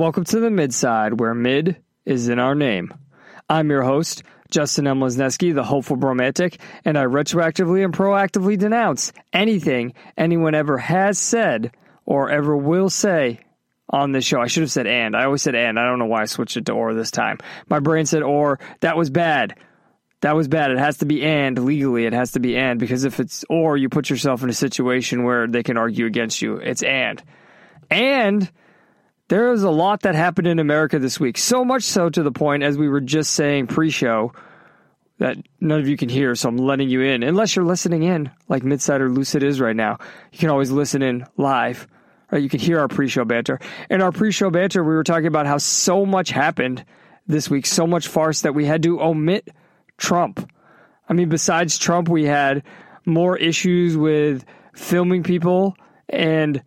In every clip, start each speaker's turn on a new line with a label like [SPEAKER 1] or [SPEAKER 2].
[SPEAKER 1] Welcome to the midside, where mid is in our name. I'm your host, Justin M. Lesneski, the hopeful romantic, and I retroactively and proactively denounce anything anyone ever has said or ever will say on this show. I should have said and. I always said and. I don't know why I switched it to or this time. My brain said or. That was bad. That was bad. It has to be and legally. It has to be and because if it's or, you put yourself in a situation where they can argue against you. It's and. And there is a lot that happened in America this week. So much so to the point, as we were just saying pre show, that none of you can hear. So I'm letting you in. Unless you're listening in, like Midside or Lucid is right now. You can always listen in live. Right? You can hear our pre show banter. In our pre show banter, we were talking about how so much happened this week, so much farce that we had to omit Trump. I mean, besides Trump, we had more issues with filming people and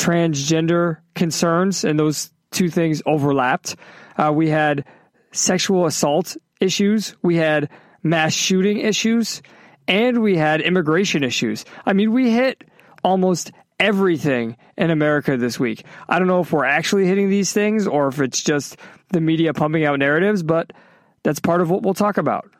[SPEAKER 1] transgender concerns, and those two things overlapped. Uh, we had sexual assault issues, we had mass shooting issues, and we had immigration issues. I mean, we hit almost everything in America this week. I don't know if we're actually hitting these things or if it's just the media pumping out narratives, but that's part of what we'll talk about.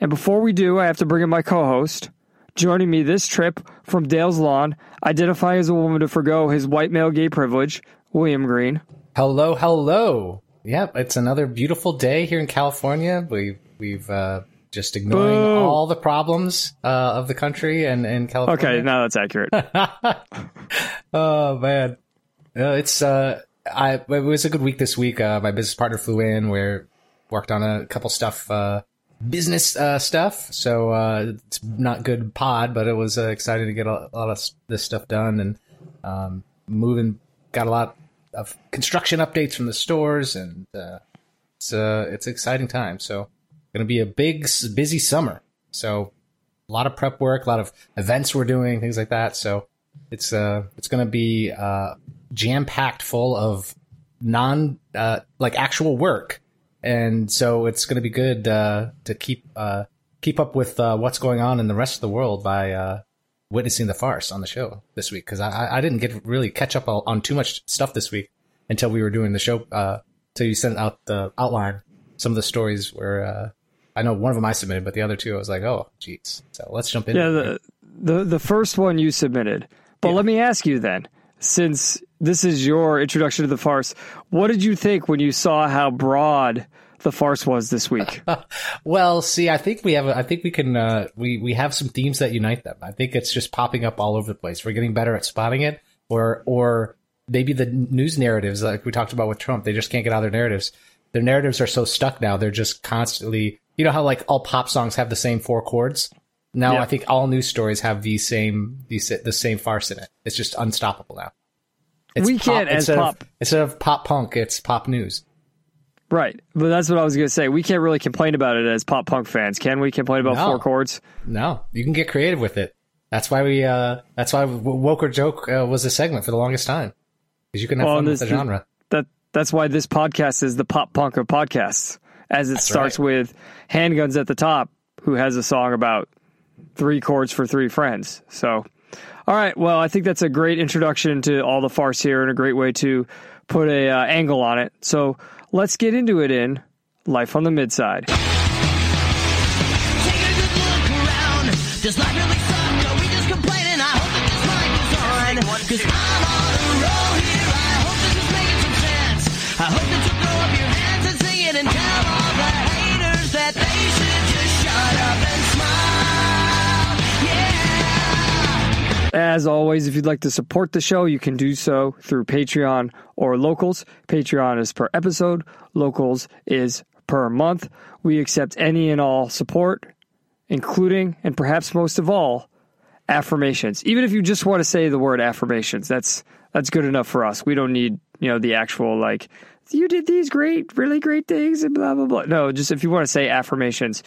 [SPEAKER 1] And before we do, I have to bring in my co host. Joining me this trip from Dale's Lawn, identifying as a woman to forego his white male gay privilege, William Green.
[SPEAKER 2] Hello, hello. Yep, it's another beautiful day here in California. We we've uh, just ignoring
[SPEAKER 1] Boo.
[SPEAKER 2] all the problems uh, of the country and in California.
[SPEAKER 1] Okay, now that's accurate.
[SPEAKER 2] oh man, uh, it's uh, I it was a good week this week. Uh, my business partner flew in. We worked on a couple stuff, uh, business uh, stuff. So uh, it's not good pod, but it was uh, exciting to get a, lot of this stuff done and um, moving. Got a lot of construction updates from the stores, and uh, it's uh, it's an exciting time. So going to be a big busy summer. So a lot of prep work, a lot of events we're doing, things like that. So it's uh it's going to be uh jam packed full of non uh like actual work, and so it's going to be good uh to keep uh keep up with uh, what's going on in the rest of the world by uh witnessing the farce on the show this week because I I- didn't get really catch up on, too much stuff this week until we were doing the show uh you sent out the outline. Some of the stories were uh I know one of them I submitted, but the other two I was like, oh, jeez. So let's jump in.
[SPEAKER 1] yeah, the, the the first one you submitted. But let me ask you then, since this is your introduction to the farce, what did you think when you saw how broad the farce was this week?
[SPEAKER 2] Well, see, I think we have, I think we can, uh, we, we have some themes that unite them. I think it's just popping up all over the place. We're getting better at spotting it or, or maybe the news narratives, like we talked about with Trump, they just can't get out of their narratives. Their narratives are so stuck now. They're just constantly, you know how like all pop songs have the same four chords? Now
[SPEAKER 1] Yeah.
[SPEAKER 2] I think all news stories have the same, the, the same farce in it. It's just unstoppable now. It's
[SPEAKER 1] We can't, as
[SPEAKER 2] instead
[SPEAKER 1] pop-
[SPEAKER 2] Of, instead of pop punk, it's pop news.
[SPEAKER 1] right. But that's what I was going to say. We can't really complain about it as pop punk fans, can we? Complain about
[SPEAKER 2] No.
[SPEAKER 1] four chords?
[SPEAKER 2] No, you can get creative with it. That's why we. Uh, that's why woke or joke uh, was a segment for the longest time because you can have
[SPEAKER 1] Well,
[SPEAKER 2] fun
[SPEAKER 1] and
[SPEAKER 2] with the genre.
[SPEAKER 1] That that's why this podcast is the pop punk of podcasts, as it starts
[SPEAKER 2] right.
[SPEAKER 1] with handguns at the top, who has a song about three chords for three friends. So, all right, well, I think that's a great introduction to all the farce here, and a great way to put a uh, angle on it. So let's get into it in life on the midside.
[SPEAKER 3] Take
[SPEAKER 1] As always, if you'd like to support the show, you can do so through Patreon or Locals. Patreon is per episode, Locals is per month. We accept any and all support, including and perhaps most of all, affirmations. Even if you just want to say the word affirmations, that's that's good enough for us. We don't need, you know, the actual like you did these great, really great things and blah blah blah. No, just if you want to say affirmations,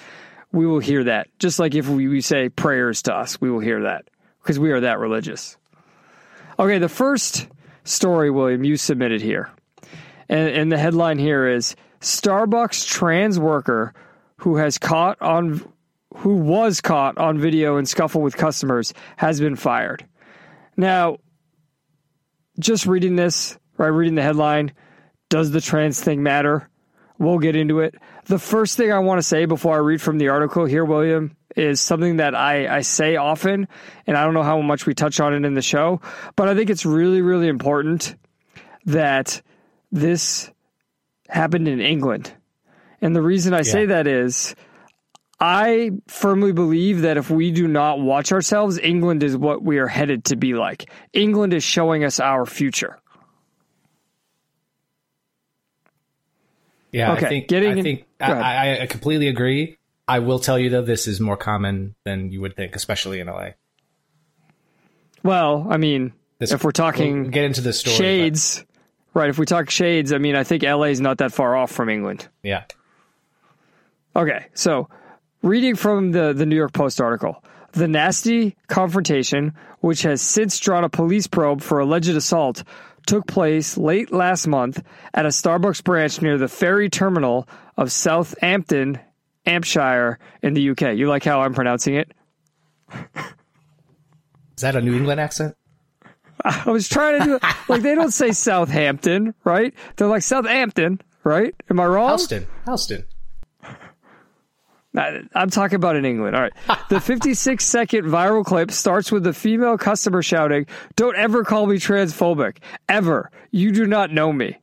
[SPEAKER 1] we will hear that. Just like if we, we say prayers to us, we will hear that because we are that religious. Okay, the first story, William, you submitted here. And, and the headline here is Starbucks trans worker who has caught on who was caught on video in scuffle with customers has been fired. Now, just reading this, right, reading the headline, does the trans thing matter? We'll get into it. The first thing I want to say before I read from the article here, William, is something that I, I say often, and I don't know how much we touch on it in the show, but I think it's really, really important that this happened in England. And the reason I say that is I firmly believe that if we do not watch ourselves, England is what we are headed to be like. England is showing us our future.
[SPEAKER 2] Yeah,
[SPEAKER 1] Okay,
[SPEAKER 2] I think
[SPEAKER 1] getting
[SPEAKER 2] I think
[SPEAKER 1] go
[SPEAKER 2] I,
[SPEAKER 1] ahead.
[SPEAKER 2] I, I completely agree. I will tell you though, this is more common than you would think, especially in LA.
[SPEAKER 1] Well, I mean,
[SPEAKER 2] This,
[SPEAKER 1] if we're talking
[SPEAKER 2] we'll get into the story, but-
[SPEAKER 1] shades, right? If we talk shades, I mean, I think LA is not that far off from England.
[SPEAKER 2] yeah,
[SPEAKER 1] Okay, so reading from the, the New York Post article, the nasty confrontation, which has since drawn a police probe for alleged assault, took place late last month at a Starbucks branch near the ferry terminal of Southampton, Hampshire, in the UK. You like how I'm pronouncing it?
[SPEAKER 2] is that a New England accent?
[SPEAKER 1] I was trying to do like they don't say Southampton, right? They're like Southampton, right? Am I wrong?
[SPEAKER 2] Houston, Houston.
[SPEAKER 1] I'm talking about in England. All right. The 56 second viral clip starts with the female customer shouting, Don't ever call me transphobic. Ever. You do not know me.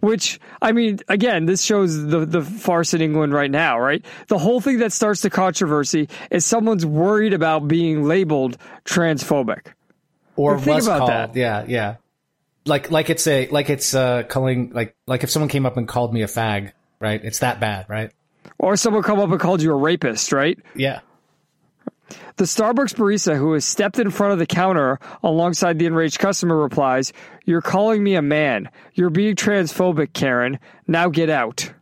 [SPEAKER 1] Which, I mean, again, this shows the, the farce in England right now, right? The whole thing that starts the controversy is someone's worried about being labeled transphobic.
[SPEAKER 2] or
[SPEAKER 1] think
[SPEAKER 2] was
[SPEAKER 1] about
[SPEAKER 2] called.
[SPEAKER 1] that.
[SPEAKER 2] Yeah, yeah. Like like it's a like it's uh calling like like if someone came up and called me a fag, right? It's that bad, right?
[SPEAKER 1] Or someone come up and called you a rapist, right?
[SPEAKER 2] Yeah.
[SPEAKER 1] The Starbucks barista who has stepped in front of the counter alongside the enraged customer replies, You're calling me a man. You're being transphobic, Karen. Now get out.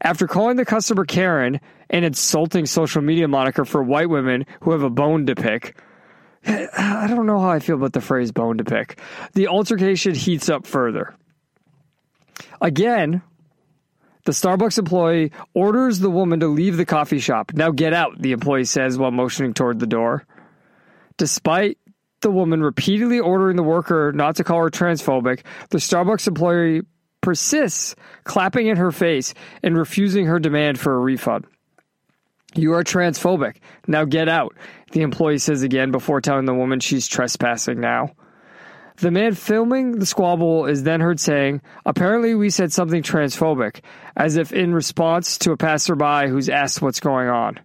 [SPEAKER 1] After calling the customer Karen, an insulting social media moniker for white women who have a bone to pick, I don't know how I feel about the phrase bone to pick. The altercation heats up further. Again, the Starbucks employee orders the woman to leave the coffee shop. Now get out, the employee says while motioning toward the door. Despite the woman repeatedly ordering the worker not to call her transphobic, the Starbucks employee persists, clapping in her face and refusing her demand for a refund. You are transphobic. Now get out, the employee says again before telling the woman she's trespassing now. The man filming the squabble is then heard saying, Apparently, we said something transphobic, as if in response to a passerby who's asked what's going on.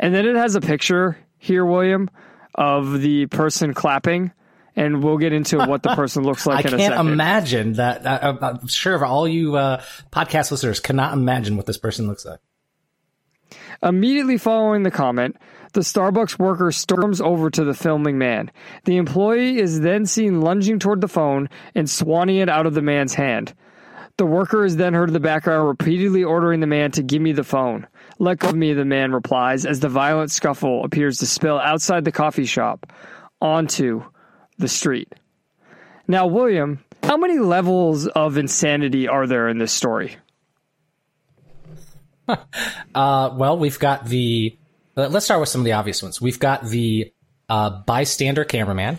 [SPEAKER 1] And then it has a picture here, William, of the person clapping, and we'll get into what the person looks like
[SPEAKER 2] I
[SPEAKER 1] in a
[SPEAKER 2] can't imagine that. I, I'm- I'm sure all you uh, podcast listeners cannot imagine what this person looks like.
[SPEAKER 1] Immediately following the comment, the Starbucks worker storms over to the filming man. The employee is then seen lunging toward the phone and swanning it out of the man's hand. The worker is then heard in the background repeatedly ordering the man to give me the phone. Let go of me, the man replies as the violent scuffle appears to spill outside the coffee shop onto the street. Now, William, how many levels of insanity are there in this story?
[SPEAKER 2] Uh, well, we've got the. Uh, Let's start with some of the obvious ones. We've got the uh, bystander cameraman,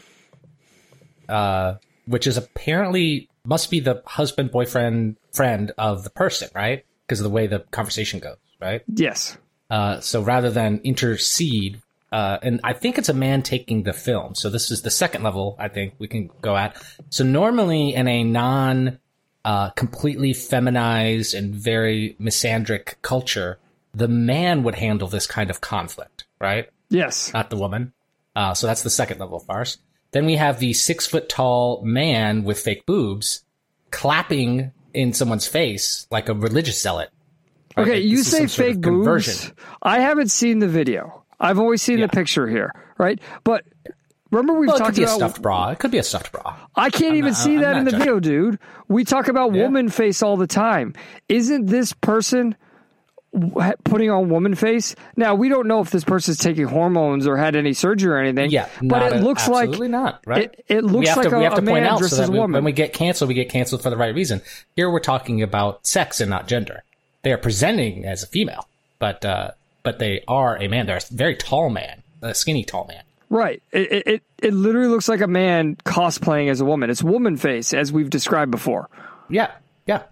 [SPEAKER 2] uh, which is apparently must be the husband, boyfriend, friend of the person, right? Because of the way the conversation goes, right?
[SPEAKER 1] Yes.
[SPEAKER 2] Uh, so rather than intercede, uh, and I think it's a man taking the film. So this is the second level I think we can go at. So normally in a non, uh, completely feminized and very misandric culture, the man would handle this kind of conflict, right?
[SPEAKER 1] Yes.
[SPEAKER 2] Not the woman. Uh, so that's the second level of farce. Then we have the six foot tall man with fake boobs clapping in someone's face like a religious zealot. right?
[SPEAKER 1] Okay,
[SPEAKER 2] Like,
[SPEAKER 1] you say
[SPEAKER 2] some sort of
[SPEAKER 1] fake
[SPEAKER 2] conversion.
[SPEAKER 1] boobs. I haven't seen the video. I've always seen
[SPEAKER 2] Yeah.
[SPEAKER 1] the picture here, right? But remember we've
[SPEAKER 2] Well, it could
[SPEAKER 1] talked
[SPEAKER 2] be a
[SPEAKER 1] about
[SPEAKER 2] stuffed bra. It could be a stuffed bra.
[SPEAKER 1] I can't even
[SPEAKER 2] not-
[SPEAKER 1] see
[SPEAKER 2] I'm
[SPEAKER 1] that in the
[SPEAKER 2] judging.
[SPEAKER 1] video, dude. We talk about
[SPEAKER 2] Yeah.
[SPEAKER 1] woman face all the time. Isn't this person putting on woman face? Now we don't know if this person's taking hormones or had any surgery or anything.
[SPEAKER 2] Yeah,
[SPEAKER 1] but it
[SPEAKER 2] a-
[SPEAKER 1] looks like
[SPEAKER 2] absolutely not right.
[SPEAKER 1] It, it looks like
[SPEAKER 2] to,
[SPEAKER 1] a,
[SPEAKER 2] we have
[SPEAKER 1] a
[SPEAKER 2] to point out
[SPEAKER 1] dressed
[SPEAKER 2] so that we-
[SPEAKER 1] woman.
[SPEAKER 2] when we get canceled, we get canceled for the right reason. Here we're talking about sex and not gender. They are presenting as a female, but uh, but they are a man. They're a very tall man, a skinny tall man.
[SPEAKER 1] Right. It it it literally looks like a man cosplaying as a woman. It's woman face, as we've described before.
[SPEAKER 2] Yeah, yeah.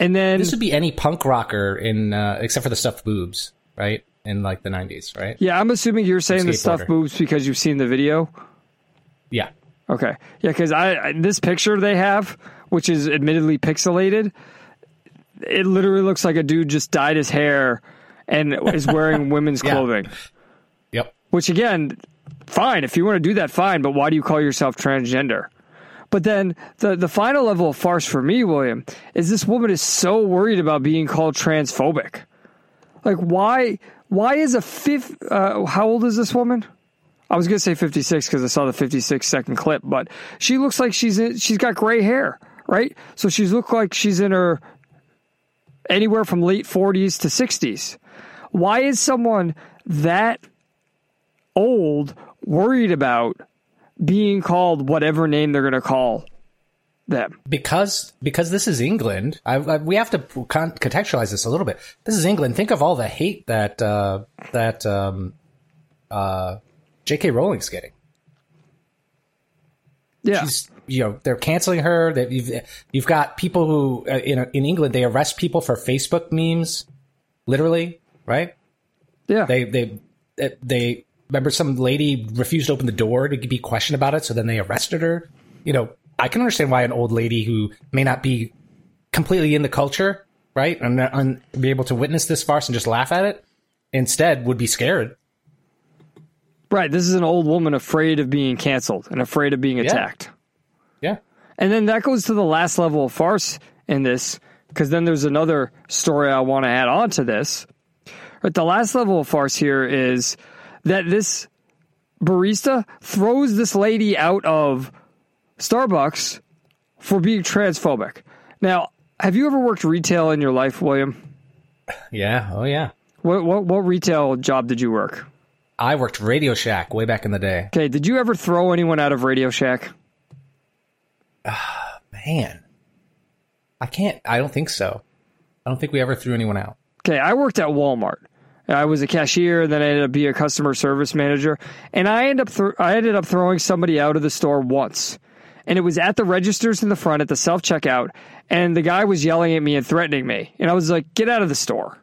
[SPEAKER 1] And then
[SPEAKER 2] This would be any punk rocker in uh, except for the stuffed boobs, right? In like the '90s, right?
[SPEAKER 1] yeah, I'm assuming you're saying the stuff boobs because you've seen the video.
[SPEAKER 2] Yeah,
[SPEAKER 1] Okay. Yeah, because I, I this picture they have, which is admittedly pixelated, it literally looks like a dude just dyed his hair and is wearing women's
[SPEAKER 2] Yeah.
[SPEAKER 1] clothing.
[SPEAKER 2] yep.
[SPEAKER 1] Which again, fine. If you want to do that, fine. But why do you call yourself transgender? But then the the final level of farce for me, William, is this woman is so worried about being called transphobic. Like why why is a fifth uh, how old is this woman? I was gonna say fifty six because I saw the fifty six second clip, but she looks like she's in, she's got gray hair, right? So she's looked like she's in her anywhere from late forties to sixties. Why is someone that old worried about being called whatever name they're going to call them.
[SPEAKER 2] because because this is England, I, I, we have to con- contextualize this a little bit. This is England. Think of all the hate that uh, that um, uh, J.K. Rowling's getting.
[SPEAKER 1] Yeah.
[SPEAKER 2] She's, you know, they're canceling her. That you've you've got people who uh, in in England they arrest people for Facebook memes, literally, right?
[SPEAKER 1] yeah.
[SPEAKER 2] They they they remember some lady refused to open the door to be questioned about it, so then they arrested her. You know, I can understand why an old lady who may not be completely in the culture, right, and, and be able to witness this farce and just laugh at it, instead would be scared.
[SPEAKER 1] right. This is an old woman afraid of being canceled and afraid of being attacked.
[SPEAKER 2] Yeah,
[SPEAKER 1] And then that goes to the last level of farce in this, because then there's another story I want to add on to this. But the last level of farce here is that this barista throws this lady out of Starbucks for being transphobic. Now, have you ever worked retail in your life, William?
[SPEAKER 2] yeah, oh yeah.
[SPEAKER 1] What what, what retail job did you work?
[SPEAKER 2] I worked Radio Shack way back in the day.
[SPEAKER 1] Okay, did you ever throw anyone out of Radio Shack?
[SPEAKER 2] Ah, Man, I can't. I don't think so. I don't think we ever threw anyone out.
[SPEAKER 1] Okay, I worked at Walmart. I was a cashier, and then I ended up being a customer service manager, and I ended up thr I ended up throwing somebody out of the store once, and it was at the registers in the front at the self checkout, and the guy was yelling at me and threatening me, and I was like, "Get out of the store!"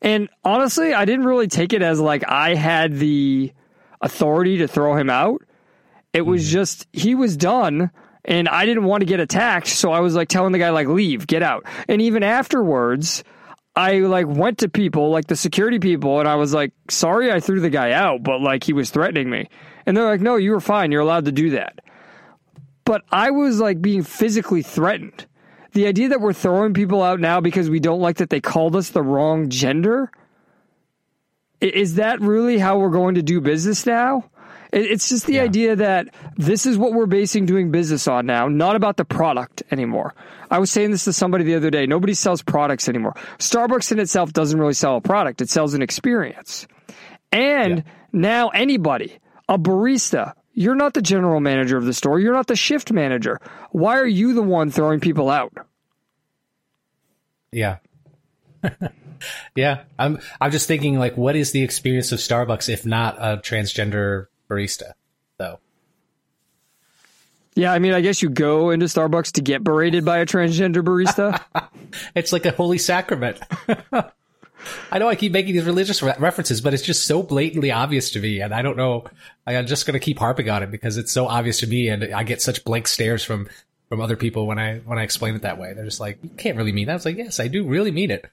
[SPEAKER 1] And honestly, I didn't really take it as like I had the authority to throw him out. It was mm-hmm. just he was done and I didn't want to get attacked, so I was like telling the guy like leave, get out. And even afterwards, I like went to people like the security people and I was like, "Sorry I threw the guy out, but like he was threatening me." And they're like, "No, you were fine. You're allowed to do that." But I was like being physically threatened. The idea that we're throwing people out now because we don't like that they called us the wrong gender is that really how we're going to do business now? It- It's just the idea that this is what we're basing doing business on now, not about the product anymore. I was saying this to somebody the other day. Nobody sells products anymore. Starbucks in itself doesn't really sell a product, it sells an experience. And now anybody, a barista, you're not the general manager of the store, you're not the shift manager. Why are you the one throwing people out?
[SPEAKER 2] Yeah. yeah. I'm I'm just thinking like what is the experience of Starbucks if not a transgender barista though?
[SPEAKER 1] Yeah, I mean, I guess you go into Starbucks to get berated by a transgender barista.
[SPEAKER 2] It's like a holy sacrament. I know I keep making these religious re- references, but it's just so blatantly obvious to me, and I don't know. I'm just going to keep harping on it because it's so obvious to me, and I get such blank stares from from other people when I when I explain it that way. They're just like, "You can't really mean that." I was like, "Yes, I do really mean it."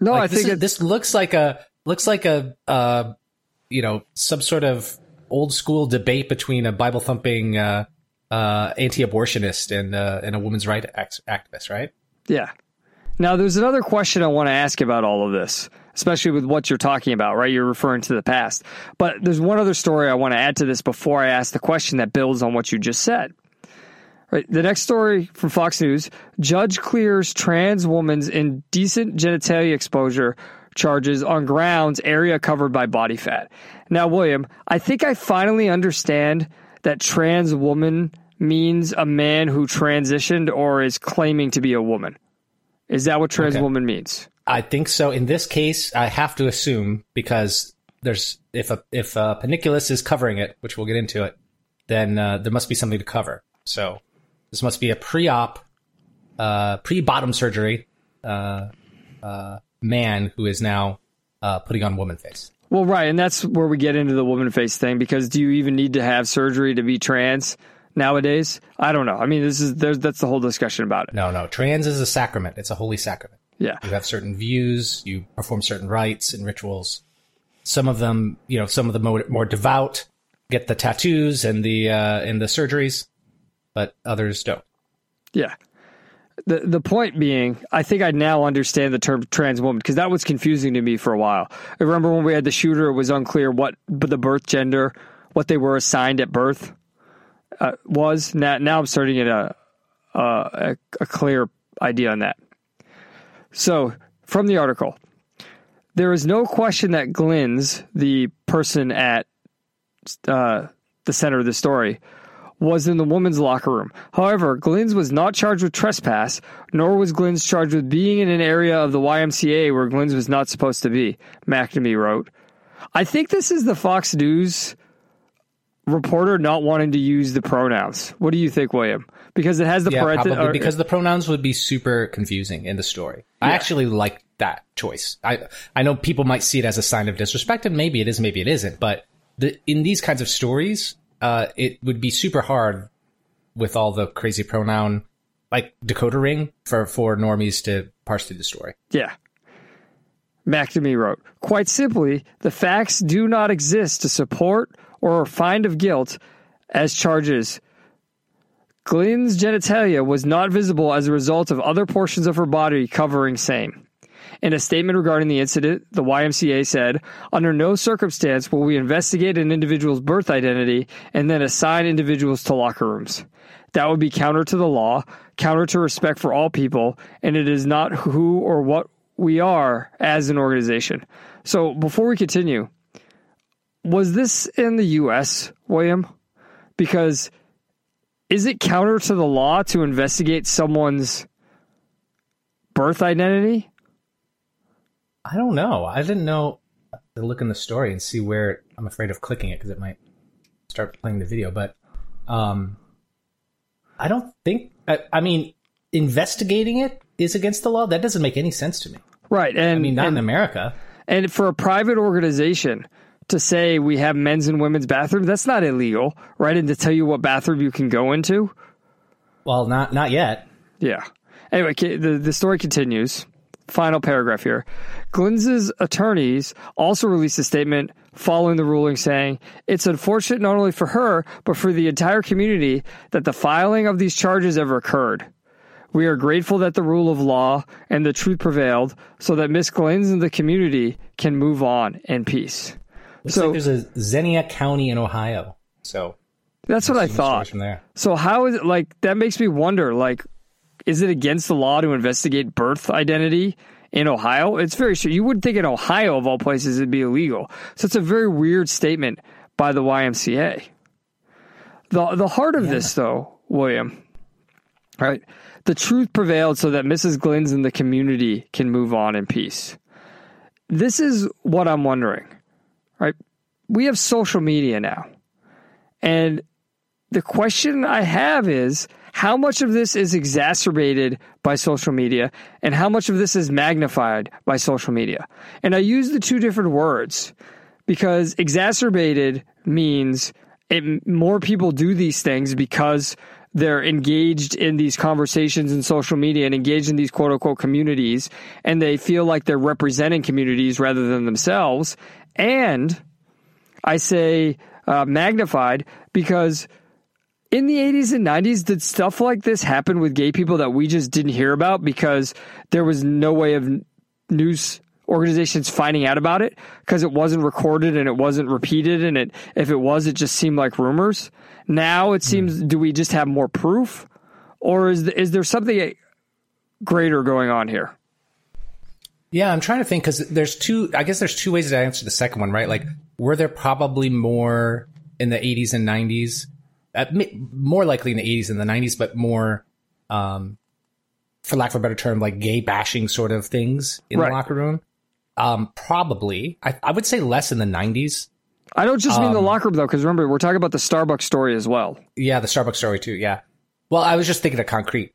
[SPEAKER 1] No,
[SPEAKER 2] Like,
[SPEAKER 1] I
[SPEAKER 2] this
[SPEAKER 1] think
[SPEAKER 2] is- this looks like a looks like a uh, you know some sort of old school debate between a Bible thumping uh, uh, anti-abortionist and uh, and a women's right act- activist, right?
[SPEAKER 1] Yeah. Now, there's another question I want to ask about all of this especially with what you're talking about, right? You're referring to the past. But there's one other story I want to add to this before I ask the question that builds on what you just said. Right. The next story from Fox News Judge clears trans woman's indecent genitalia exposure charges on grounds area covered by body fat. Now, William, I think I finally understand that trans woman means a man who transitioned or is claiming to be a woman. Is that what trans
[SPEAKER 2] Okay.
[SPEAKER 1] woman means?
[SPEAKER 2] I think so. In this case, I have to assume because there's if a if a panniculus is covering it, which we'll get into it, then uh, there must be something to cover. So this must be a pre-op, uh, pre-bottom surgery uh, uh, man who is now uh, putting on woman face.
[SPEAKER 1] Well, right, and that's where we get into the woman face thing because do you even need to have surgery to be trans nowadays? I don't know. I mean, this is there's that's the whole discussion about it.
[SPEAKER 2] No, no, trans is a sacrament. It's a holy sacrament.
[SPEAKER 1] Yeah.
[SPEAKER 2] You have certain views. You perform certain rites and rituals. Some of them, you know, some of the more, more devout get the tattoos and the uh, and the surgeries, but others don't.
[SPEAKER 1] Yeah. The the point being, I think I now understand the term trans woman because that was confusing to me for a while. I remember when we had the shooter, it was unclear what the birth gender, what they were assigned at birth, uh, was. Now, now I'm starting to get a, a a clear idea on that. So, from the article, there is no question that Glynns, the person at uh, the center of the story, was in the women's locker room. However, Glynns was not charged with trespass, nor was Glynns charged with being in an area of the YMCA where Glynns was not supposed to be, McNamee wrote. I think this is the Fox News reporter not wanting to use the pronouns. What do you think, William? Because it has the
[SPEAKER 2] Yeah, probably because the pronouns would be super confusing in the story. I actually like that choice. I I know people might see it as a sign of disrespect, and maybe it is, maybe it isn't. But the, in these kinds of stories, uh, it would be super hard with all the crazy pronoun like decoder ring for for normies to parse through the story.
[SPEAKER 1] Yeah. McNamee wrote, quite simply, the facts do not exist to support or find of guilt as charges. Glyn's genitalia was not visible as a result of other portions of her body covering same. In a statement regarding the incident, the YMCA said, Under no circumstance will we investigate an individual's birth identity and then assign individuals to locker rooms. That would be counter to the law, counter to respect for all people, and it is not who or what we are as an organization. So before we continue, was this in the US, William? Because is it counter to the law to investigate someone's birth identity?
[SPEAKER 2] I don't know. I didn't know to look in the story and see where. I'm afraid of clicking it because it might start playing the video. But um, I don't think. I, I mean, investigating it is against the law. That doesn't make any sense to me.
[SPEAKER 1] Right. And
[SPEAKER 2] I mean, not
[SPEAKER 1] and,
[SPEAKER 2] in America.
[SPEAKER 1] and for a private organization to say we have men's and women's bathrooms, that's not illegal, right? And to tell you what bathroom you can go into.
[SPEAKER 2] Well, not not yet.
[SPEAKER 1] Yeah. Anyway, the, the story continues. Final paragraph here. Glynn's attorneys also released a statement following the ruling saying, It's unfortunate not only for her, but for the entire community that the filing of these charges ever occurred. We are grateful that the rule of law and the truth prevailed so that Miss Glynn's and the community can move on in peace.
[SPEAKER 2] Looks
[SPEAKER 1] So-
[SPEAKER 2] like there's a Xenia County in Ohio. So
[SPEAKER 1] That's what I thought. So how is it like that makes me wonder like is it against the law to investigate birth identity in Ohio? It's very sure you wouldn't think in Ohio of all places it'd be illegal. So it's a very weird statement by the YMCA. The the heart of this though, William, right? The truth prevailed so that Mrs. Glynns and the community can move on in peace. This is what I'm wondering. Right? We have social media now. And the question I have is how much of this is exacerbated by social media and how much of this is magnified by social media? And I use the two different words because exacerbated means it, more people do these things because they're engaged in these conversations in social media and engaged in these quote unquote communities and they feel like they're representing communities rather than themselves. And I say uh, magnified because in the 80s and 90s, did stuff like this happen with gay people that we just didn't hear about because there was no way of news organizations finding out about it because it wasn't recorded and it wasn't repeated and it if it was it just seemed like rumors now it seems hmm. do we just have more proof or is is there something greater going on here
[SPEAKER 2] Yeah, I'm trying to think because there's two. I guess there's two ways to answer the second one, right? Like, were there probably more in the 80s and 90s? Uh, more likely in the 80s and the 90s, but more, um, for lack of a better term, like gay bashing sort of things in
[SPEAKER 1] Right.
[SPEAKER 2] the locker room. Um, probably. I, I would say less in the 90s.
[SPEAKER 1] i don't just mean the
[SPEAKER 2] Um,
[SPEAKER 1] locker room though because remember we're talking about the starbucks story as well
[SPEAKER 2] Yeah, the Starbucks story too. Yeah. Well, I was just thinking of concrete.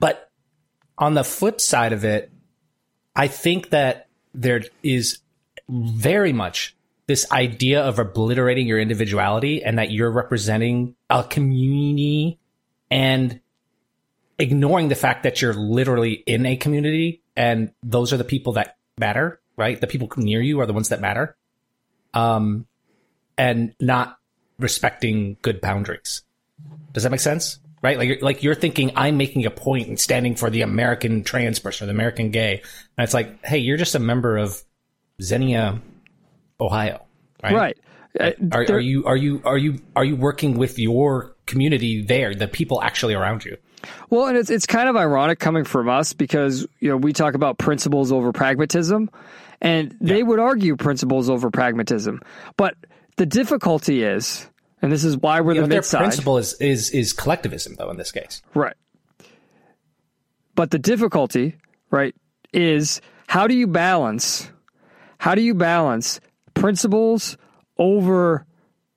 [SPEAKER 2] But on the flip side of it, I think that there is very much this idea of obliterating your individuality and that you're representing a community and ignoring the fact that you're literally in a community and those are the people that matter, right? The people near you are the ones that matter. Um, and not respecting good boundaries. Does that make sense? Right? Like, you're, like you're thinking I'm making a point and standing for the American trans person the American gay. And it's like, hey, you're just a member of Xenia, Ohio. Right.
[SPEAKER 1] right Uh,
[SPEAKER 2] Are, are you, are you, are you, are you working with your community there, the people actually around you?
[SPEAKER 1] Well, and it's it's kind of ironic coming from us because you know we talk about principles over pragmatism, and they would argue principles over pragmatism. But the difficulty is, and this is why we're
[SPEAKER 2] Yeah,
[SPEAKER 1] the
[SPEAKER 2] but their principle is, is, is collectivism though in this case.
[SPEAKER 1] right? But the difficulty, right, is how do you balance? How do you balance principles over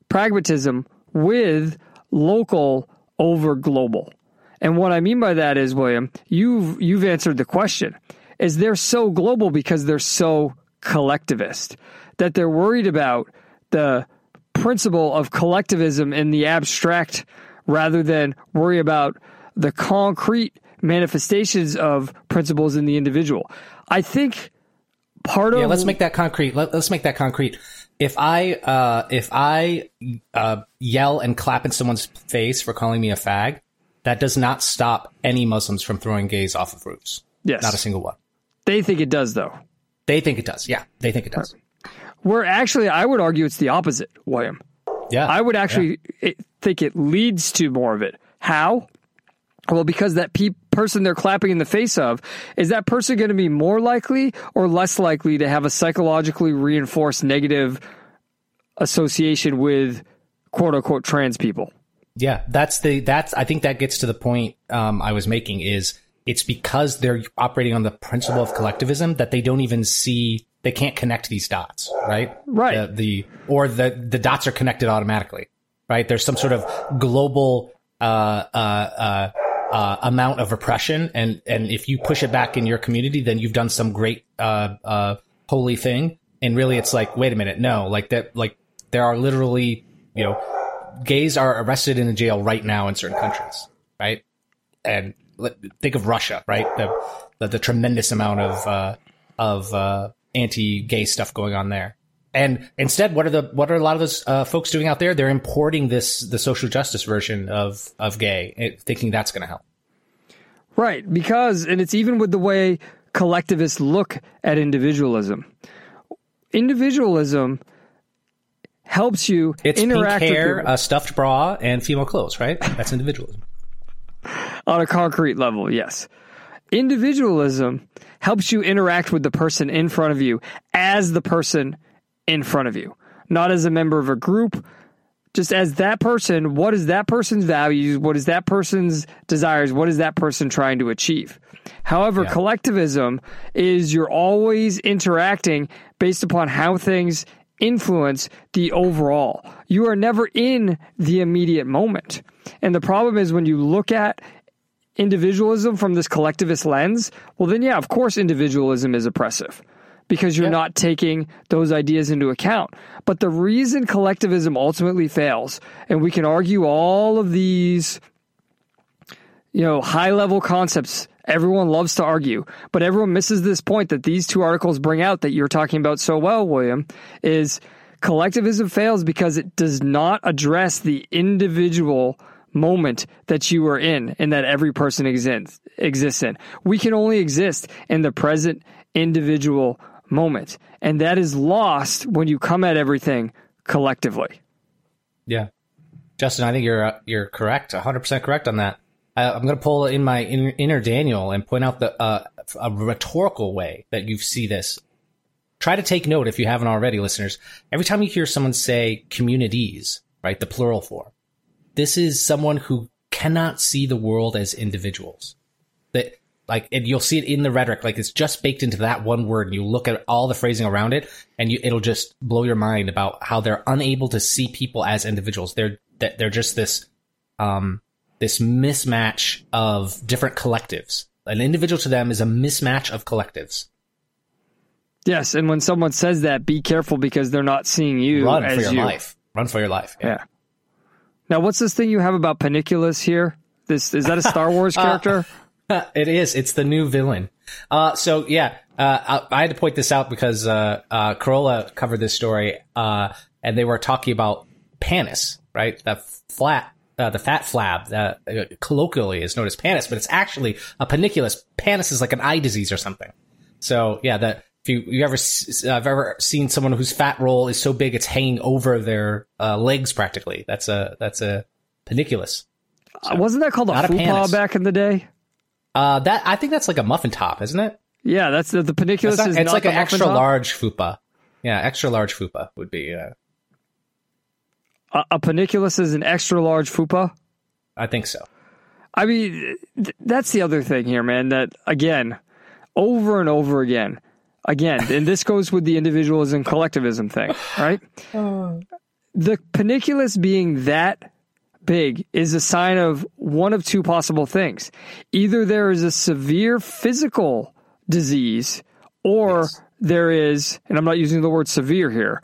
[SPEAKER 1] pragmatism with local over global? And what I mean by that is, William, you've you've answered the question. Is they're so global because they're so collectivist that they're worried about the principle of collectivism in the abstract rather than worry about the concrete manifestations of principles in the individual. I think part of
[SPEAKER 2] Yeah, let's make that concrete. Let, us make that concrete. If I uh, if I uh, yell and clap in someone's face for calling me a fag, that does not stop any Muslims from throwing gays off of roofs.
[SPEAKER 1] Yes.
[SPEAKER 2] not a single one.
[SPEAKER 1] they think it does though.
[SPEAKER 2] They think it does. Yeah, they think it does.
[SPEAKER 1] Where actually I would argue it's the opposite, William.
[SPEAKER 2] Yeah,
[SPEAKER 1] I would actually it, think it leads to more of it. How? Well, because that pe- person they're clapping in the face of is that person going to be more likely or less likely to have a psychologically reinforced negative association with quote unquote trans people?
[SPEAKER 2] Yeah, that's the that's I think that gets to the point um, I was making is it's because they're operating on the principle of collectivism that they don't even see they can't connect these dots, right?
[SPEAKER 1] Right.
[SPEAKER 2] The, the or the the dots are connected automatically, right? There's some sort of global uh, uh, uh, uh, amount of oppression, and and if you push it back in your community, then you've done some great uh, uh, holy thing. And really, it's like, wait a minute, no, like that, like there are literally, you know, gays are arrested in a jail right now in certain countries, right? And think of Russia, right? The, the the tremendous amount of uh, of uh, anti-gay stuff going on there. And instead, what are the what are a lot of those uh, folks doing out there? They're importing this the social justice version of of gay, eh, thinking that's going to help.
[SPEAKER 1] Right, because and it's even with the way collectivists look at individualism. Individualism helps you
[SPEAKER 2] It's
[SPEAKER 1] interact
[SPEAKER 2] pink
[SPEAKER 1] with
[SPEAKER 2] hair,
[SPEAKER 1] your,
[SPEAKER 2] a stuffed bra, and female clothes, right? That's individualism.
[SPEAKER 1] on a concrete level, yes. Individualism helps you interact with the person in front of you as the person in front of you, not as a member of a group, just as that person. What is that person's values? What is that person's desires? What is that person trying to achieve? However, collectivism is you're always interacting based upon how things influence the overall. You are never in the immediate moment. And the problem is when you look at individualism from this collectivist lens, well, then, yeah, of course, individualism is oppressive because you're not taking those ideas into account. But the reason collectivism ultimately fails, and we can argue all of these, you know, high level concepts. Everyone loves to argue, but everyone misses this point that these two articles bring out that you're talking about so well, William, is collectivism fails because it does not address the individual moment that you are in and that every person exists exists in. We can only exist in the present individual moment. And that is lost when you come at everything collectively.
[SPEAKER 2] Yeah, Justin, I think you're uh, you're correct, 100 percent correct on that. I, I'm going to pull in my inner, inner Daniel and point out the uh, a rhetorical way that you see this. Try to take note if you haven't already, listeners. Every time you hear someone say communities, right, the plural form, this is someone who cannot see the world as individuals. That like, and you'll see it in the rhetoric, like it's just baked into that one word. And you look at all the phrasing around it, and you, it'll just blow your mind about how they're unable to see people as individuals. They're they're just this um this mismatch of different collectives. An individual to them is a mismatch of collectives.
[SPEAKER 1] Yes, and when someone says that, be careful because they're not seeing you
[SPEAKER 2] Run for your
[SPEAKER 1] you.
[SPEAKER 2] life. Run for your life.
[SPEAKER 1] Yeah. Now, what's this thing you have about Panniculus here? This is that a Star Wars character?
[SPEAKER 2] it is. It's the new villain. Uh, so yeah, uh, I, I had to point this out because uh, uh, Carolla covered this story, uh, and they were talking about pannus, right? That flat, uh, the fat flab that uh, colloquially is known as pannus, but it's actually a panniculus. Pannus is like an eye disease or something. So yeah, that if you you ever uh, I've ever seen someone whose fat roll is so big it's hanging over their uh, legs practically. That's a that's a panniculus.
[SPEAKER 1] Uh, Wasn't that called a
[SPEAKER 2] Not a
[SPEAKER 1] fupa back in the day?
[SPEAKER 2] Uh, that I think that's like a muffin top, isn't it?
[SPEAKER 1] Yeah, that's the, the Panniculus
[SPEAKER 2] It's, not-
[SPEAKER 1] is
[SPEAKER 2] it's like an extra
[SPEAKER 1] top?
[SPEAKER 2] large fupa. Yeah, extra large fupa would be. Uh,
[SPEAKER 1] A, a Panniculus is an extra large fupa.
[SPEAKER 2] I think so.
[SPEAKER 1] I mean, th- that's the other thing here, man. That again, over and over again, again, and this goes with the individualism collectivism thing, right? The panniculus being that big is a sign of one of two possible things. Either there is a severe physical disease, or there is, and I'm not using the word severe here,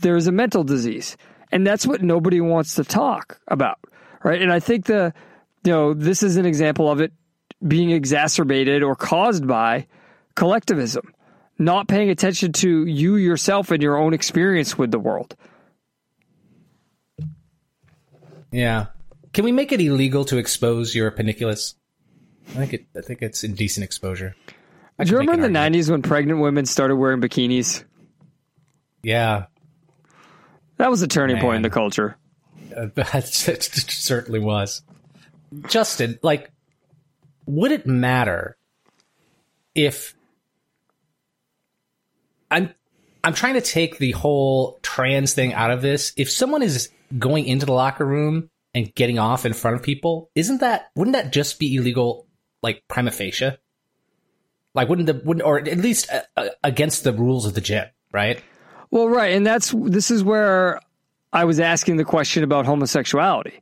[SPEAKER 1] there is a mental disease. And that's what nobody wants to talk about, right? And I think the, you know, this is an example of it being exacerbated or caused by collectivism, not paying attention to you yourself and your own experience with the world.
[SPEAKER 2] Yeah. Can we make it illegal to expose your panniculus? I think it. I think it's indecent exposure. I
[SPEAKER 1] Do you remember in the
[SPEAKER 2] argument.
[SPEAKER 1] 90s when pregnant women started wearing bikinis?
[SPEAKER 2] Yeah,
[SPEAKER 1] That was a turning point in the culture.
[SPEAKER 2] uh, that certainly was. Justin, like, would it matter if I'm I'm trying to take the whole trans thing out of this? If someone is going into the locker room and getting off in front of people, isn't that wouldn't that just be illegal, like prima facie? Like, wouldn't the wouldn't or at least uh, uh, against the rules of the gym, right?
[SPEAKER 1] Well, right, and that's this is where I was asking the question about homosexuality,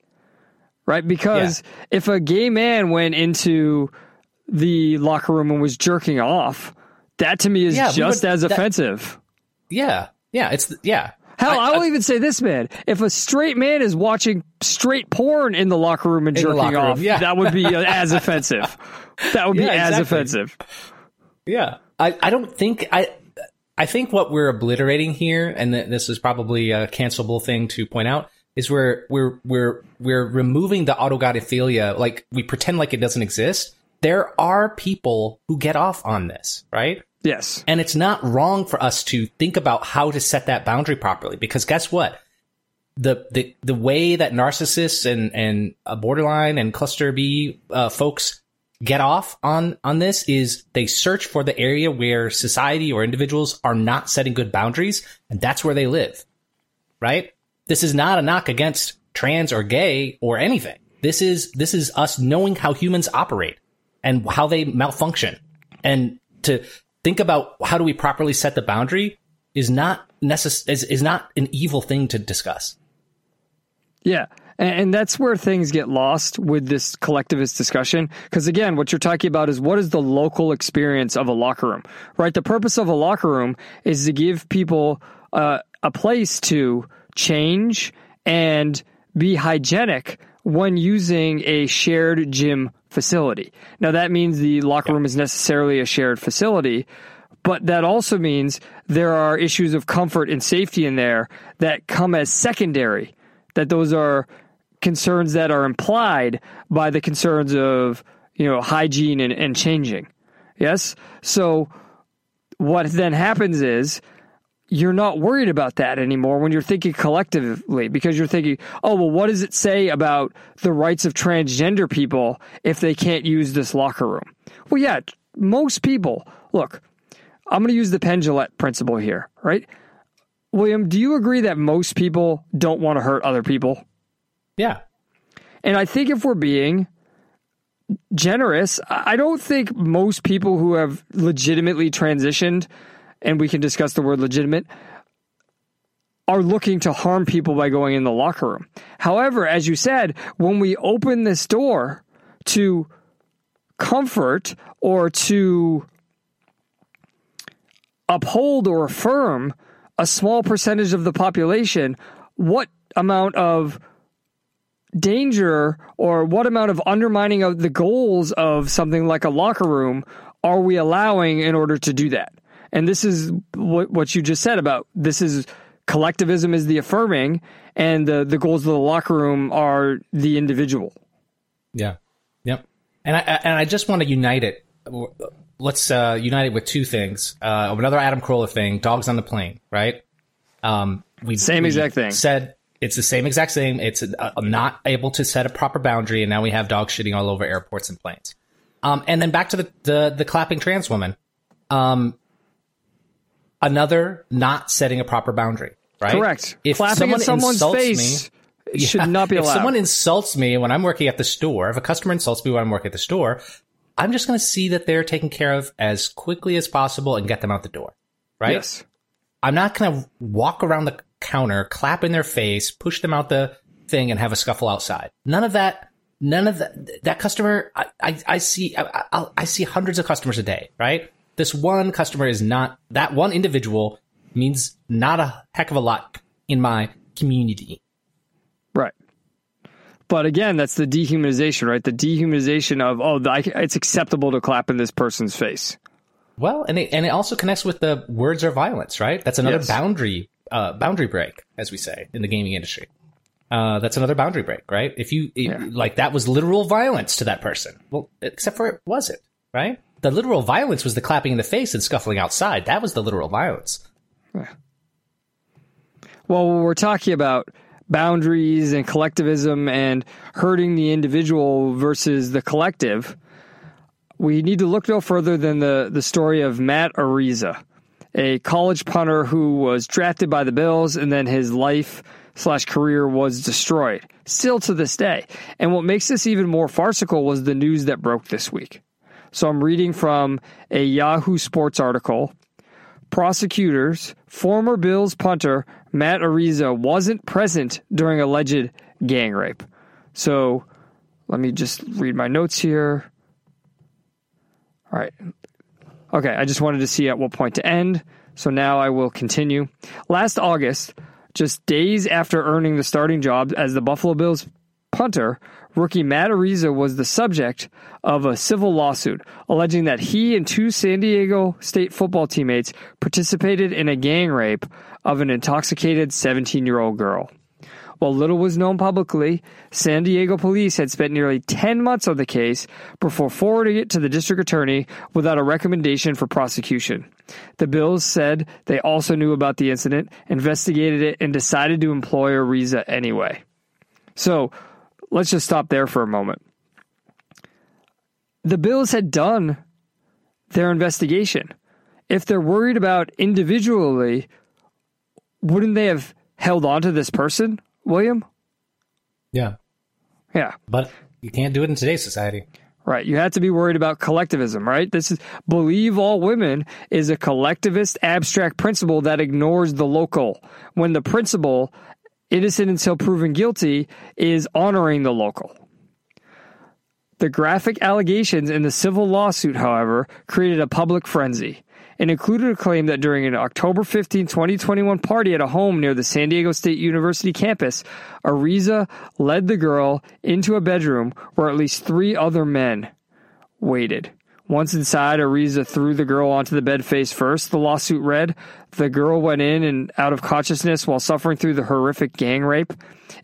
[SPEAKER 1] right? Because if a gay man went into the locker room and was jerking off, that to me is
[SPEAKER 2] Yeah,
[SPEAKER 1] just as
[SPEAKER 2] that-
[SPEAKER 1] offensive.
[SPEAKER 2] Yeah, yeah, it's yeah.
[SPEAKER 1] Hell, I,
[SPEAKER 2] I-
[SPEAKER 1] will even say this, man. If a straight man is watching straight porn in the locker room and jerking
[SPEAKER 2] locker room,
[SPEAKER 1] off,
[SPEAKER 2] yeah.
[SPEAKER 1] that would be uh, as offensive. That would be
[SPEAKER 2] Yeah,
[SPEAKER 1] as
[SPEAKER 2] exactly.
[SPEAKER 1] offensive.
[SPEAKER 2] Yeah, I, I don't think I I think what we're obliterating here, and th- this is probably a cancelable thing to point out, is we're we're we're we're removing the autogynephilia. Like we pretend like it doesn't exist. There are people who get off on this, right?
[SPEAKER 1] Yes.
[SPEAKER 2] And it's not wrong for us to think about how to set that boundary properly because guess what? The the the way that narcissists and and borderline and cluster B uh, folks get off on on this is they search for the area where society or individuals are not setting good boundaries and that's where they live. Right? This is not a knock against trans or gay or anything. This is this is us knowing how humans operate and how they malfunction. And to think about how do we properly set the boundary is not necess- is, is not an evil thing to discuss.
[SPEAKER 1] Yeah. And, that's where things get lost with this collectivist discussion. Because again, what you're talking about is what is the local experience of a locker room, right? The purpose of a locker room is to give people uh, a place to change and be hygienic when using a shared gym facility. Now, that means the locker room is necessarily a shared facility, but that also means there are issues of comfort and safety in there that come as secondary, that those are concerns that are implied by the concerns of, you know, hygiene and, and changing. Yes? So what then happens is you're not worried about that anymore when you're thinking collectively because you're thinking, oh, well, what does it say about the rights of transgender people if they can't use this locker room? Well, yeah, most people, look, I'm going to use the pendulette principle here, right? William, do you agree that most people don't want to hurt other people?
[SPEAKER 2] Yeah.
[SPEAKER 1] And I think if we're being generous, I don't think most people who have legitimately transitioned, and we can discuss the word legitimate, are looking to harm people by going in the locker room. However, as you said, when we open this door to comfort or to uphold or affirm a small percentage of the population, what amount of danger or what amount of undermining of the goals of something like a locker room are we allowing in order to do that? And this is what, what you just said about this is collectivism is the affirming and the, the goals of the locker room are the individual.
[SPEAKER 2] Yeah. Yep. And I, and I just want to unite it. Let's uh, unite it with two things. Uh, another Adam Carolla thing, dogs on the plane, right? Um, we
[SPEAKER 1] Same
[SPEAKER 2] we
[SPEAKER 1] exact thing.
[SPEAKER 2] Said it's the same exact thing. It's uh, not able to set a proper boundary, and now we have dogs shitting all over airports and planes. Um, and then back to the the, the clapping trans woman. Um, another not setting a proper boundary. Right.
[SPEAKER 1] Correct. If Clapping in someone's face me, should yeah, not be allowed.
[SPEAKER 2] If someone insults me when I'm working at the store, if a customer insults me when I'm working at the store, I'm just going to see that they're taken care of as quickly as possible and get them out the door. Right.
[SPEAKER 1] Yes.
[SPEAKER 2] I'm not going to walk around the counter, clap in their face, push them out the thing, and have a scuffle outside. None of that. None of that. That customer, I, I, I see, I, I, I see hundreds of customers a day, right? This one customer is not that one individual means not a heck of a lot in my community.
[SPEAKER 1] Right. But again, that's the dehumanization, right? The dehumanization of, oh, it's acceptable to clap in this person's face.
[SPEAKER 2] Well, and it, and it also connects with the words are violence, right? That's another yes. boundary uh, boundary break, as we say in the gaming industry. Uh, that's another boundary break, right? If you yeah. like, that was literal violence to that person. Well, except for it wasn't, right? The literal violence was the clapping in the face and scuffling outside. That was the literal violence.
[SPEAKER 1] Well, we're talking about boundaries and collectivism and hurting the individual versus the collective, we need to look no further than the, the story of Matt Araiza, a college punter who was drafted by the Bills and then his life slash career was destroyed, still to this day. And what makes this even more farcical was the news that broke this week. So I'm reading from a Yahoo Sports article. Prosecutors, former Bills punter Matt Araiza wasn't present during alleged gang rape. So let me just read my notes here. All right. Okay, I just wanted to see at what point to end. So now I will continue. Last August, just days after earning the starting job as the Buffalo Bills punter, rookie Matt Araiza was the subject of a civil lawsuit alleging that he and two San Diego State football teammates participated in a gang rape of an intoxicated 17 year old girl. While little was known publicly, San Diego police had spent nearly 10 months on the case before forwarding it to the district attorney without a recommendation for prosecution. The Bills said they also knew about the incident, investigated it, and decided to employ Araiza anyway. So let's just stop there for a moment. The Bills had done their investigation. If they're worried about individually, wouldn't they have held on to this person? William?
[SPEAKER 2] Yeah.
[SPEAKER 1] Yeah.
[SPEAKER 2] But you can't do it in today's society.
[SPEAKER 1] Right. You have to be worried about collectivism, right? This is believe all women is a collectivist abstract principle that ignores the local. When the principle, innocent until proven guilty, is honoring the local. The graphic allegations in the civil lawsuit, however, created a public frenzy and included a claim that during an October 15, 2021 party at a home near the San Diego State University campus, Araiza led the girl into a bedroom where at least three other men waited. Once inside, Araiza threw the girl onto the bed face first. The lawsuit read, the girl went in and out of consciousness while suffering through the horrific gang rape.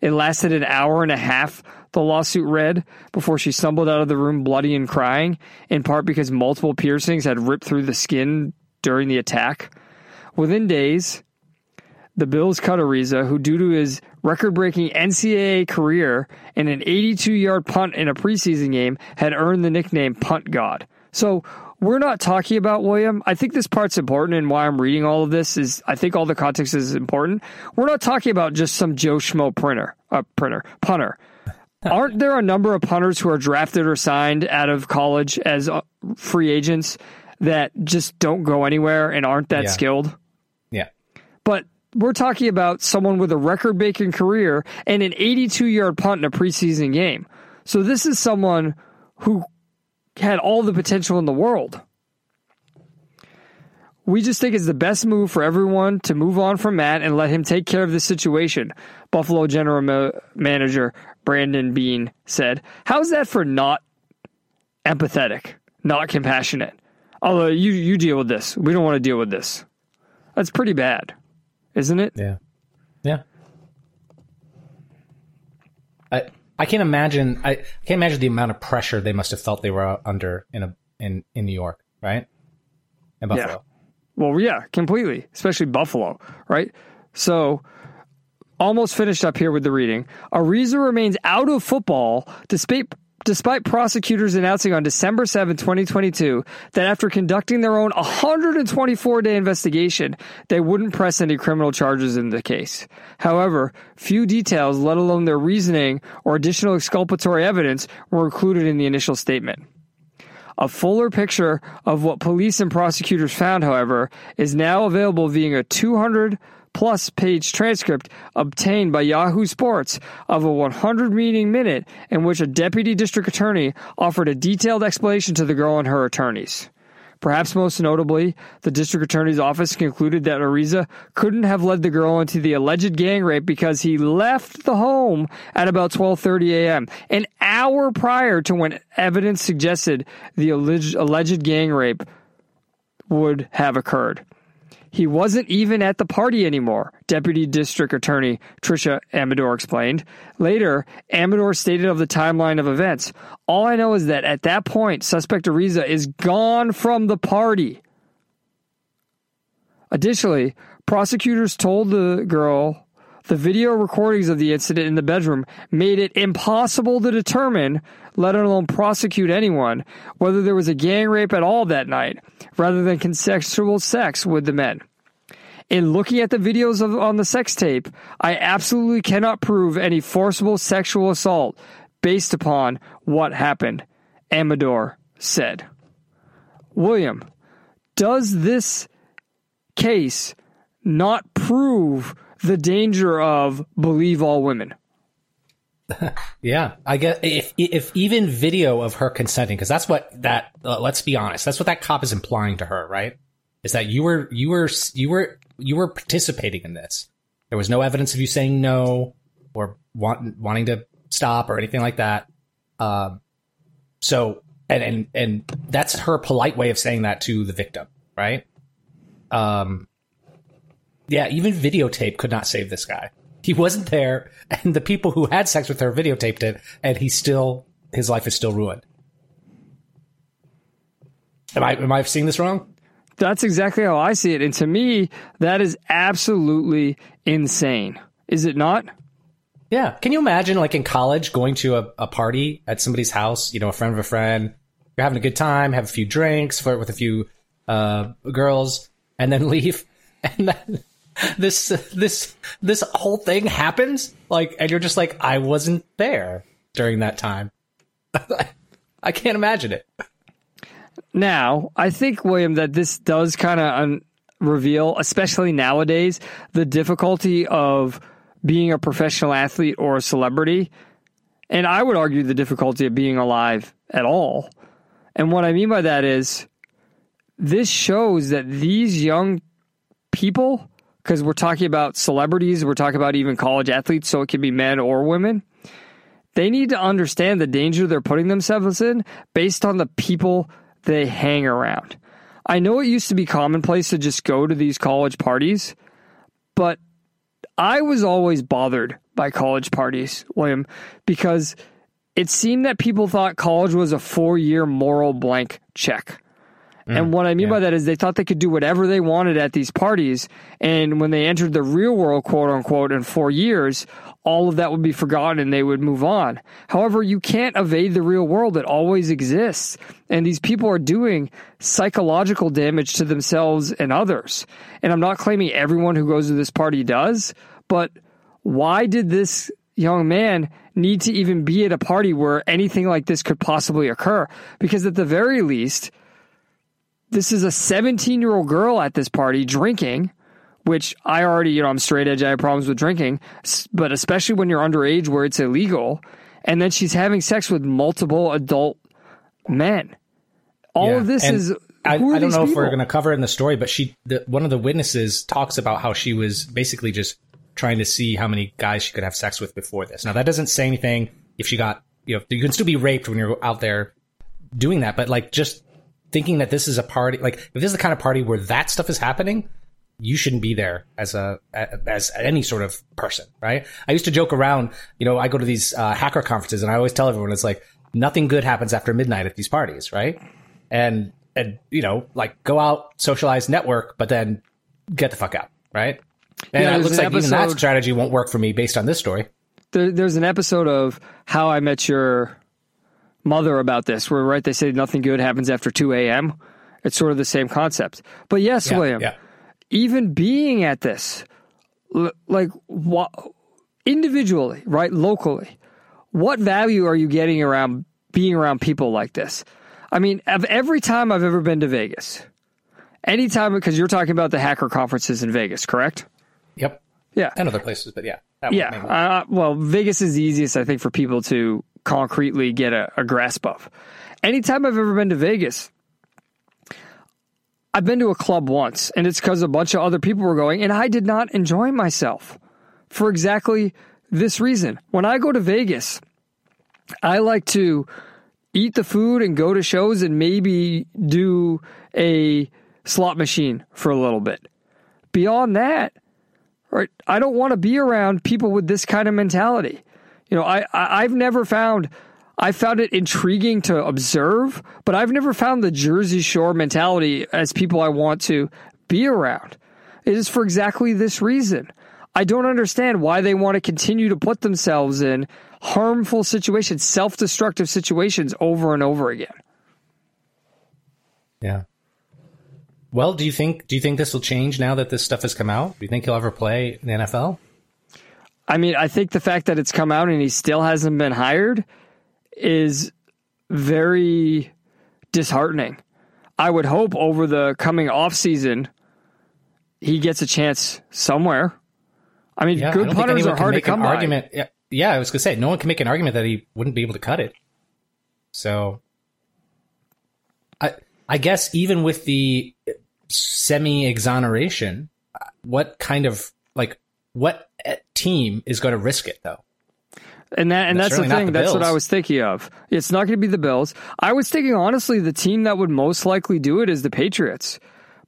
[SPEAKER 1] It lasted an hour and a half, the lawsuit read, before she stumbled out of the room bloody and crying, in part because multiple piercings had ripped through the skin during the attack. Within days, the Bills cut Araiza, who, due to his record breaking NCAA career and an 82 yard punt in a preseason game, had earned the nickname Punt God. So, we're not talking about William. I think this part's important and why I'm reading all of this is I think all the context is important. We're not talking about just some Joe Schmo printer, uh, printer, punter. Aren't there a number of punters who are drafted or signed out of college as uh, free agents that just don't go anywhere and aren't that
[SPEAKER 2] Yeah.
[SPEAKER 1] skilled?
[SPEAKER 2] Yeah.
[SPEAKER 1] But we're talking about someone with a record breaking career and an 82 yard punt in a preseason game. So this is someone who had all the potential in the world. We just think it's the best move for everyone to move on from Matt and let him take care of the situation, Buffalo general ma- manager Brandon Beane said. How's that for not empathetic, not compassionate? Although you, you deal with this. We don't want to deal with this. That's pretty bad, isn't it?
[SPEAKER 2] Yeah. Yeah. I I can't imagine I, I can't imagine the amount of pressure they must have felt they were under in a in in New York, right? In Buffalo.
[SPEAKER 1] Well, yeah, completely, especially Buffalo, right? So, almost finished up here with the reading. Araiza remains out of football despite despite prosecutors announcing on December 7, 2022, that after conducting their own 124-day investigation, they wouldn't press any criminal charges in the case. However, few details, let alone their reasoning or additional exculpatory evidence, were included in the initial statement. A fuller picture of what police and prosecutors found, however, is now available via a 200 plus page transcript obtained by Yahoo Sports of a 100 meeting minute in which a deputy district attorney offered a detailed explanation to the girl and her attorneys. Perhaps most notably, the district attorney's office concluded that Araiza couldn't have led the girl into the alleged gang rape because he left the home at about 12:30 a.m., an hour prior to when evidence suggested the alleged, alleged gang rape would have occurred. He wasn't even at the party anymore, Deputy District Attorney Tricia Amador explained. Later, Amador stated of the timeline of events All I know is that at that point, suspect Araiza is gone from the party. Additionally, prosecutors told the girl the video recordings of the incident in the bedroom made it impossible to determine, let alone prosecute anyone, whether there was a gang rape at all that night, rather than consensual sex with the men. In looking at the videos of, on the sex tape, I absolutely cannot prove any forcible sexual assault based upon what happened, Amador said. William, does this case not prove the danger of believe all women?
[SPEAKER 2] Yeah, I guess if if even video of her consenting, because that's what that. Uh, let's be honest, that's what that cop is implying to her, right? Is that you were you were you were you were participating in this. There was no evidence of you saying no or want, wanting to stop or anything like that. Um, so and and and that's her polite way of saying that to the victim, right? Um, yeah, even videotape could not save this guy. He wasn't there, and the people who had sex with her videotaped it, and he still his life is still ruined. Am I am I seeing this wrong?
[SPEAKER 1] That's exactly how I see it. And to me, that is absolutely insane. Is it not?
[SPEAKER 2] Yeah. Can you imagine, like in college, going to a, a party at somebody's house? You know, a friend of a friend. You're having a good time, have a few drinks, flirt with a few uh, girls, and then leave, and then this this this whole thing happens. Like, and you're just like, I wasn't there during that time. I can't imagine it.
[SPEAKER 1] Now, I think, William, that this does kind of un- reveal, especially nowadays, the difficulty of being a professional athlete or a celebrity. And I would argue the difficulty of being alive at all. And what I mean by that is this shows that these young people, because we're talking about celebrities, we're talking about even college athletes, so it can be men or women, they need to understand the danger they're putting themselves in based on the people they hang around. I know it used to be commonplace to just go to these college parties, but I was always bothered by college parties, William, because it seemed that people thought college was a four year moral blank check. And mm, what I mean by that is they thought they could do whatever they wanted at these parties. And when they entered the real world, quote unquote, in four years, all of that would be forgotten and they would move on. However, you can't evade the real world. It always exists. And these people are doing psychological damage to themselves and others. And I'm not claiming everyone who goes to this party does, but why did this young man need to even be at a party where anything like this could possibly occur? Because at the very least, this is a 17 year old girl at this party drinking, which I already, you know, I'm straight edge. I have problems with drinking, but especially when you're underage where it's illegal. And then she's having sex with multiple adult men. All
[SPEAKER 2] Yeah.
[SPEAKER 1] of this
[SPEAKER 2] And
[SPEAKER 1] is.
[SPEAKER 2] I, I don't know if we're going to cover it in the story, but she, the, one of the witnesses talks about how she was basically just trying to see how many guys she could have sex with before this. Now that doesn't say anything if she got, you know, you can still be raped when you're out there doing that, but like just thinking that this is a party, like if this is the kind of party where that stuff is happening, you shouldn't be there as a as any sort of person, right? I used to joke around, you know, I go to these uh, hacker conferences and I always tell everyone it's like nothing good happens after midnight at these parties, right? And and you know, like go out, socialize, network, but then get the fuck out, right? And
[SPEAKER 1] Yeah,
[SPEAKER 2] it looks
[SPEAKER 1] an
[SPEAKER 2] like even that strategy won't work for me based on this story.
[SPEAKER 1] there, there's an episode of How I Met Your Mother about this, where right they say nothing good happens after 2 a.m. It's sort of the same concept. But yes,
[SPEAKER 2] Yeah,
[SPEAKER 1] William,
[SPEAKER 2] yeah.
[SPEAKER 1] even being at this, like what individually, right, locally, what value are you getting around being around people like this? I mean, of every time I've ever been to Vegas, anytime because you're talking about the hacker conferences in Vegas, correct?
[SPEAKER 2] Yep.
[SPEAKER 1] Yeah.
[SPEAKER 2] And other places, but yeah.
[SPEAKER 1] Yeah. Uh, well, Vegas is the easiest, I think, for people to concretely get a, a grasp of. Anytime I've ever been to Vegas, I've been to a club once, and it's because a bunch of other people were going, and I did not enjoy myself for exactly this reason. When I go to Vegas, I like to eat the food and go to shows and maybe do a slot machine for a little bit. Beyond that, right? I don't want to be around people with this kind of mentality. You know, I, I I've never found I found it intriguing to observe, but I've never found the Jersey Shore mentality as people I want to be around. It is for exactly this reason. I don't understand why they want to continue to put themselves in harmful situations, self-destructive situations over and over again.
[SPEAKER 2] Yeah. Well, do you think do you think this will change now that this stuff has come out? Do you think he'll ever play in the NFL?
[SPEAKER 1] I mean, I think the fact that it's come out and he still hasn't been hired is very disheartening. I would hope over the coming off season he gets a chance somewhere. I mean,
[SPEAKER 2] Yeah,
[SPEAKER 1] good
[SPEAKER 2] don't
[SPEAKER 1] punters are hard to come by.
[SPEAKER 2] argument. Yeah, yeah, I was gonna say no one can make an argument that he wouldn't be able to cut it. So, I I guess even with the semi exoneration, what kind of what eh, team is going to risk it though?
[SPEAKER 1] And that and
[SPEAKER 2] That's
[SPEAKER 1] that's the thing.
[SPEAKER 2] the
[SPEAKER 1] that's what I was thinking of. It's not going to be the Bills. I was thinking honestly, the team that would most likely do it is the Patriots.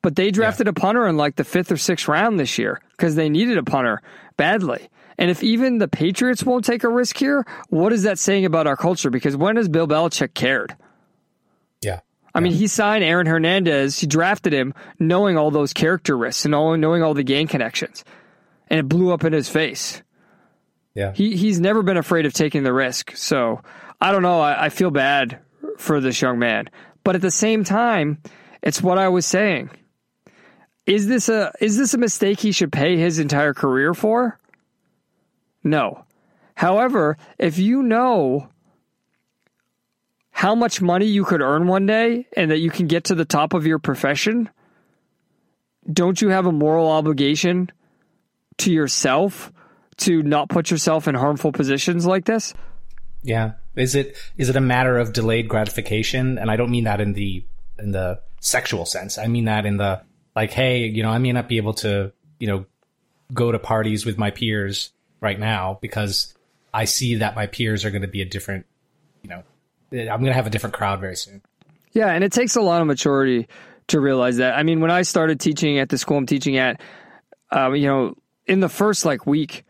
[SPEAKER 1] But they drafted a punter in like the fifth or sixth round this year because they needed a punter badly. And if even the Patriots won't take a risk here, what is that saying about our culture? Because when has Bill Belichick cared?
[SPEAKER 2] Yeah,
[SPEAKER 1] I mean, he signed Aaron Hernandez. He drafted him knowing all those character risks and knowing, knowing all the gang connections. And it blew up in his face.
[SPEAKER 2] yeah.
[SPEAKER 1] He he's never been afraid of taking the risk. So I don't know. I, I feel bad for this young man, but at the same time, it's what I was saying. Is this a is this a mistake he should pay his entire career for? No. However, if you know how much money you could earn one day and that you can get to the top of your profession, don't you have a moral obligation to yourself to not put yourself in harmful positions like this?
[SPEAKER 2] Yeah. Is it is it a matter of delayed gratification? And I don't mean that in the in the sexual sense. I mean that in the like, hey, you know, I may not be able to, you know, go to parties with my peers right now because I see that my peers are going to be a different, you know, I'm going to have a different crowd very soon.
[SPEAKER 1] Yeah, and it takes a lot of maturity to realize that. I mean, when I started teaching at the school I'm teaching at, um, you know, in the first like week,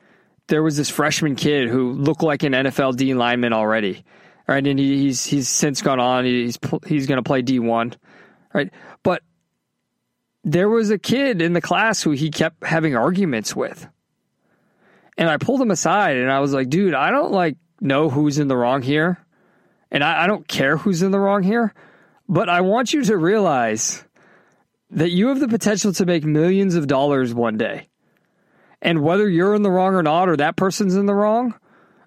[SPEAKER 1] there was this freshman kid who looked like an NFL D lineman already, right? And he, he's he's since gone on. He's he's going to play D one, right? But there was a kid in the class who he kept having arguments with. And I pulled him aside and I was like, dude, I don't like know who's in the wrong here. And I, I don't care who's in the wrong here. But I want you to realize that you have the potential to make millions of dollars one day. And whether you're in the wrong or not, or that person's in the wrong,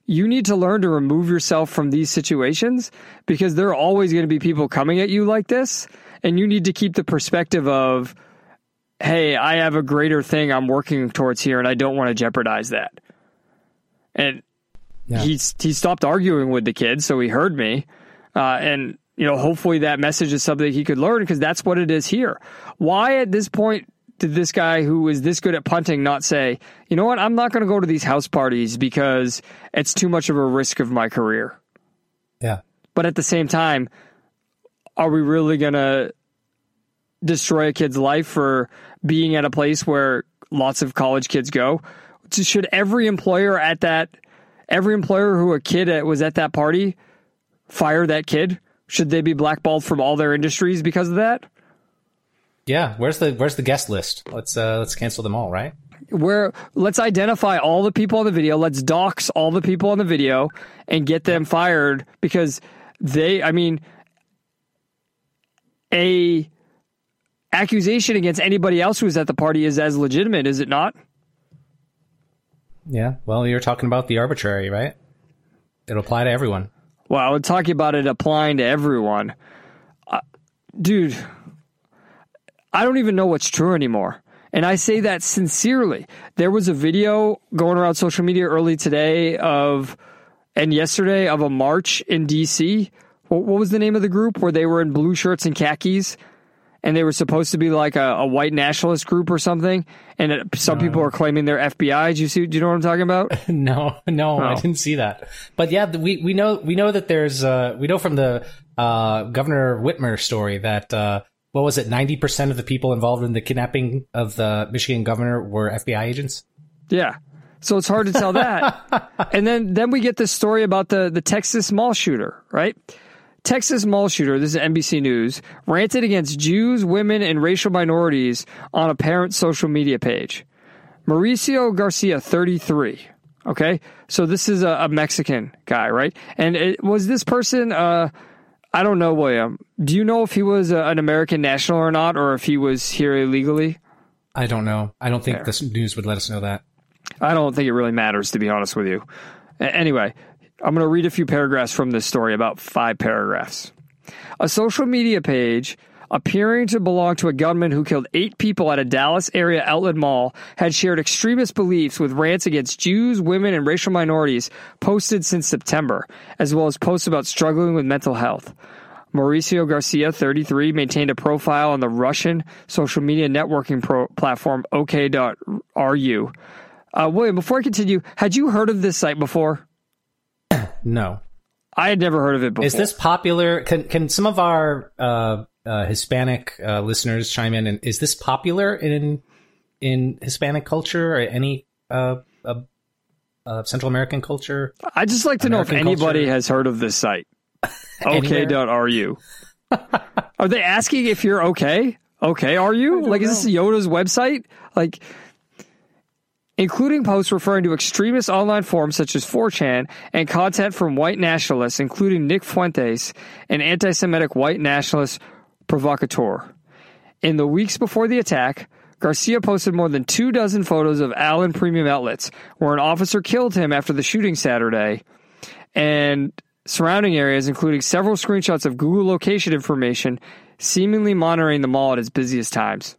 [SPEAKER 1] you need to learn to remove yourself from these situations because there are always going to be people coming at you like this. And you need to keep the perspective of, hey, I have a greater thing I'm working towards here and I don't want to jeopardize that. And
[SPEAKER 2] Yeah.
[SPEAKER 1] he, he stopped arguing with the kid, so he heard me. Uh, and, you know, hopefully that message is something he could learn because that's what it is here. Why at this point did this guy who is this good at punting not say, you know what, I'm not going to go to these house parties because it's too much of a risk of my career?
[SPEAKER 2] Yeah.
[SPEAKER 1] But at the same time, are we really going to destroy a kid's life for being at a place where lots of college kids go? Should every employer at that, every employer who a kid at, was at that party fire that kid? Should they be blackballed from all their industries because of that?
[SPEAKER 2] Yeah. Where's the Where's the guest list? Let's uh let's cancel them all, right?
[SPEAKER 1] where let's identify all the people on the video, let's dox all the people on the video and get them fired because they I mean a accusation against anybody else who's at the party is as legitimate, is it not?
[SPEAKER 2] Yeah. Well, you're talking about the arbitrary, right? It'll apply to everyone.
[SPEAKER 1] Well, I would talk about it applying to everyone. Uh, dude, I don't even know what's true anymore. And I say that sincerely. There was a video going around social media early today of, and yesterday of a march in DC. What, what was the name of the group where they were in blue shirts and khakis? And they were supposed to be like a, a white nationalist group or something. And it, some people are claiming they're FBI. Do you see? Do you know what I'm talking about?
[SPEAKER 2] no, no, I
[SPEAKER 1] Oh.
[SPEAKER 2] didn't see that. But yeah, we we know we know that there's uh we know from the uh Governor Whitmer story that uh what was it, ninety percent of the people involved in the kidnapping of the Michigan governor were FBI agents.
[SPEAKER 1] Yeah. So it's hard to tell that. and then then we get this story about the the Texas mall shooter, right? Texas mall shooter, this is NBC News, ranted against Jews, women, and racial minorities on a parent social media page. Mauricio Garcia, 33. Okay. So this is a, a Mexican guy, right? And it, was this person, uh, I don't know, William. Do you know if he was a, an American national or not, or if he was here illegally?
[SPEAKER 2] I don't know. I don't think this news would let us know that.
[SPEAKER 1] I don't think it really matters, to be honest with you. A- Anyway, I'm going to read a few paragraphs from this story, about five paragraphs. A social media page appearing to belong to a gunman who killed eight people at a Dallas area outlet mall had shared extremist beliefs with rants against Jews, women, and racial minorities posted since September, as well as posts about struggling with mental health. Mauricio Garcia, 33, maintained a profile on the Russian social media networking pro- platform OK.ru. Uh, William, before I continue, had you heard of this site before?
[SPEAKER 2] No.
[SPEAKER 1] I had never heard of it before.
[SPEAKER 2] Is this popular? Can can some of our uh, uh, Hispanic uh, listeners chime in? And is this popular in in Hispanic culture or any uh, uh, uh, Central American culture?
[SPEAKER 1] I just like to know if anybody
[SPEAKER 2] culture?
[SPEAKER 1] has heard of this site. OK.ru. are they asking if you're okay? Okay, are you? Like, is this Yoda's website? Like, including posts referring to extremist online forums such as 4chan and content from white nationalists, including Nick Fuentes, an anti Semitic white nationalist provocateur. In the weeks before the attack, Garcia posted more than two dozen photos of Allen Premium Outlets, where an officer killed him after the shooting Saturday, and surrounding areas, including several screenshots of Google location information, seemingly monitoring the mall at its busiest times.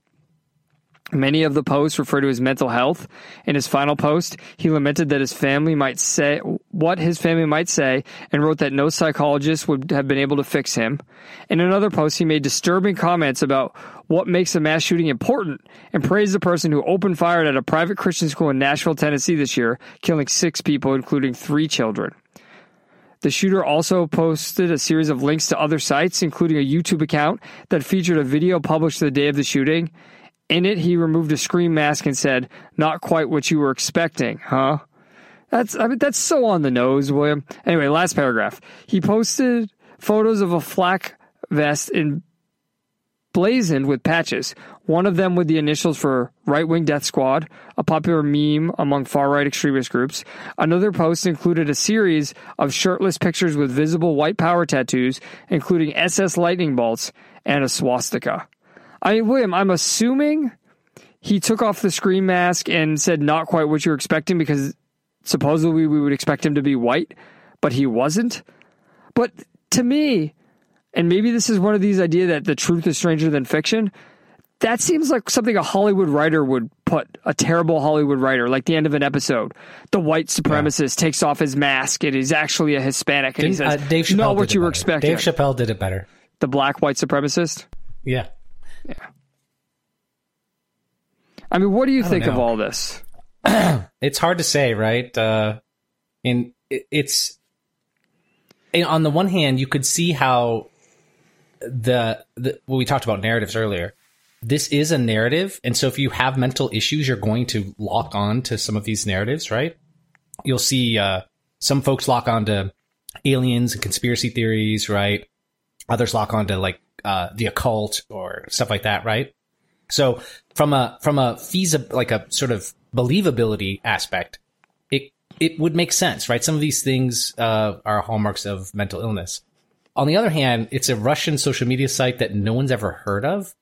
[SPEAKER 1] Many of the posts refer to his mental health. In his final post, he lamented that his family might say what his family might say and wrote that no psychologist would have been able to fix him. In another post, he made disturbing comments about what makes a mass shooting important and praised the person who opened fire at a private Christian school in Nashville, Tennessee this year, killing six people, including three children. The shooter also posted a series of links to other sites, including a YouTube account that featured a video published the day of the shooting. In it, he removed a screen mask and said, "Not quite what you were expecting, huh?" That's I mean that's so on the nose, William. Anyway, last paragraph. He posted photos of a flak vest in blazoned with patches, one of them with the initials for Right Wing Death Squad, a popular meme among far right extremist groups. Another post included a series of shirtless pictures with visible white power tattoos, including SS lightning bolts and a swastika. I mean, William, I'm assuming he took off the screen mask and said not quite what you're expecting because supposedly we would expect him to be white, but he wasn't. But to me, and maybe this is one of these ideas that the truth is stranger than fiction. That seems like something a Hollywood writer would put, a terrible Hollywood writer, like the end of an episode. The white supremacist takes off his mask and he's actually a Hispanic and he
[SPEAKER 2] Didn't-
[SPEAKER 1] says,
[SPEAKER 2] uh, Dave Chappelle
[SPEAKER 1] not what you were
[SPEAKER 2] better.
[SPEAKER 1] expecting.
[SPEAKER 2] Dave Chappelle did it better.
[SPEAKER 1] the black white supremacist?
[SPEAKER 2] Yeah.
[SPEAKER 1] I mean, what do you think of all this?
[SPEAKER 2] it's hard to say, right? Uh, and it, it's and on the one hand, you could see how the, the well, we talked about narratives earlier. This is a narrative, and so if you have mental issues, you're going to lock on to some of these narratives, right? You'll see uh, some folks lock on to aliens and conspiracy theories, right? Others lock on to like uh, the occult or stuff like that, right? So from a from a feasible like a sort of believability aspect, it it would make sense, right? Some of these things uh, are hallmarks of mental illness. On the other hand, it's a Russian social media site that no one's ever heard of,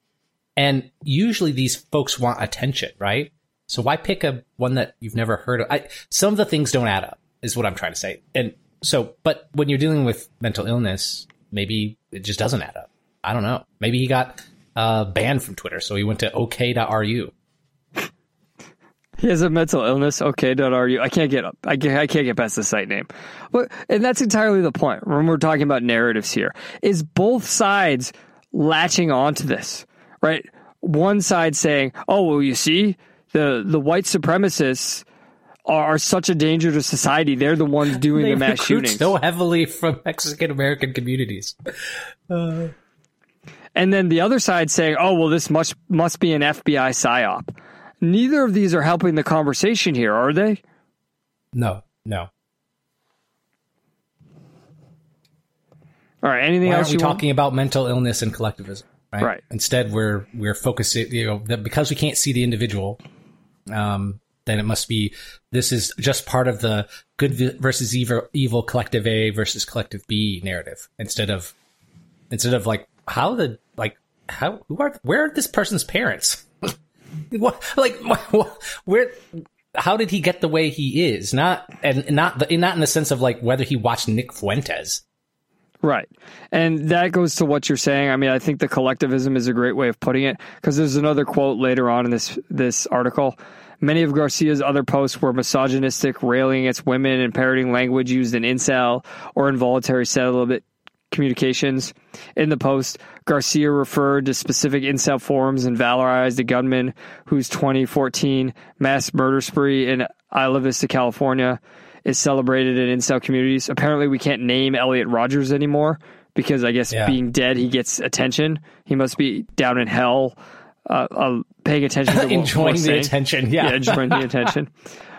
[SPEAKER 2] and usually these folks want attention, right? So why pick a one that you've never heard of? I, some of the things don't add up, is what I'm trying to say. And so, but when you're dealing with mental illness, maybe it just doesn't add up. I don't know. Maybe he got uh, banned from Twitter, so he went to OK.ru.
[SPEAKER 1] He has a mental illness. Okay, .ru. I can't get up. I can't, I can't get past the site name. But and that's entirely the point when we're talking about narratives here. Is both sides latching onto this, right? One side saying, "Oh, well, you see, the the white supremacists are, are such a danger to society. They're the ones doing the mass shootings."
[SPEAKER 2] so heavily from Mexican American communities.
[SPEAKER 1] and then the other side saying, "Oh, well, this must must be an FBI psyop." Neither of these are helping the conversation here, are they?
[SPEAKER 2] No, no.
[SPEAKER 1] All right. Anything
[SPEAKER 2] Why
[SPEAKER 1] else
[SPEAKER 2] aren't we
[SPEAKER 1] want?
[SPEAKER 2] talking about mental illness and collectivism? Right.
[SPEAKER 1] Right.
[SPEAKER 2] Instead, we're we're focusing. You know, that because we can't see the individual, um, then it must be this is just part of the good versus evil, evil collective A versus collective B narrative. Instead of instead of like how the like how who are where are this person's parents? what like what, where how did he get the way he is? Not and not the, not in the sense of like whether he watched Nick Fuentes.
[SPEAKER 1] Right. And that goes to what you're saying. I mean, I think the collectivism is a great way of putting it because there's another quote later on in this this article. Many of Garcia's other posts were misogynistic, railing against women and parroting language used in incel or involuntary celibate communications. In the post, Garcia referred to specific incel forums and valorized a gunman whose 2014 mass murder spree in Isla Vista, California, is celebrated in incel communities. Apparently, we can't name Elliot Rogers anymore because I guess
[SPEAKER 2] Yeah.
[SPEAKER 1] being dead, he gets attention. He must be down in hell, uh, uh, paying attention to what
[SPEAKER 2] Enjoying the
[SPEAKER 1] saying.
[SPEAKER 2] attention. Yeah.
[SPEAKER 1] yeah, enjoying the attention.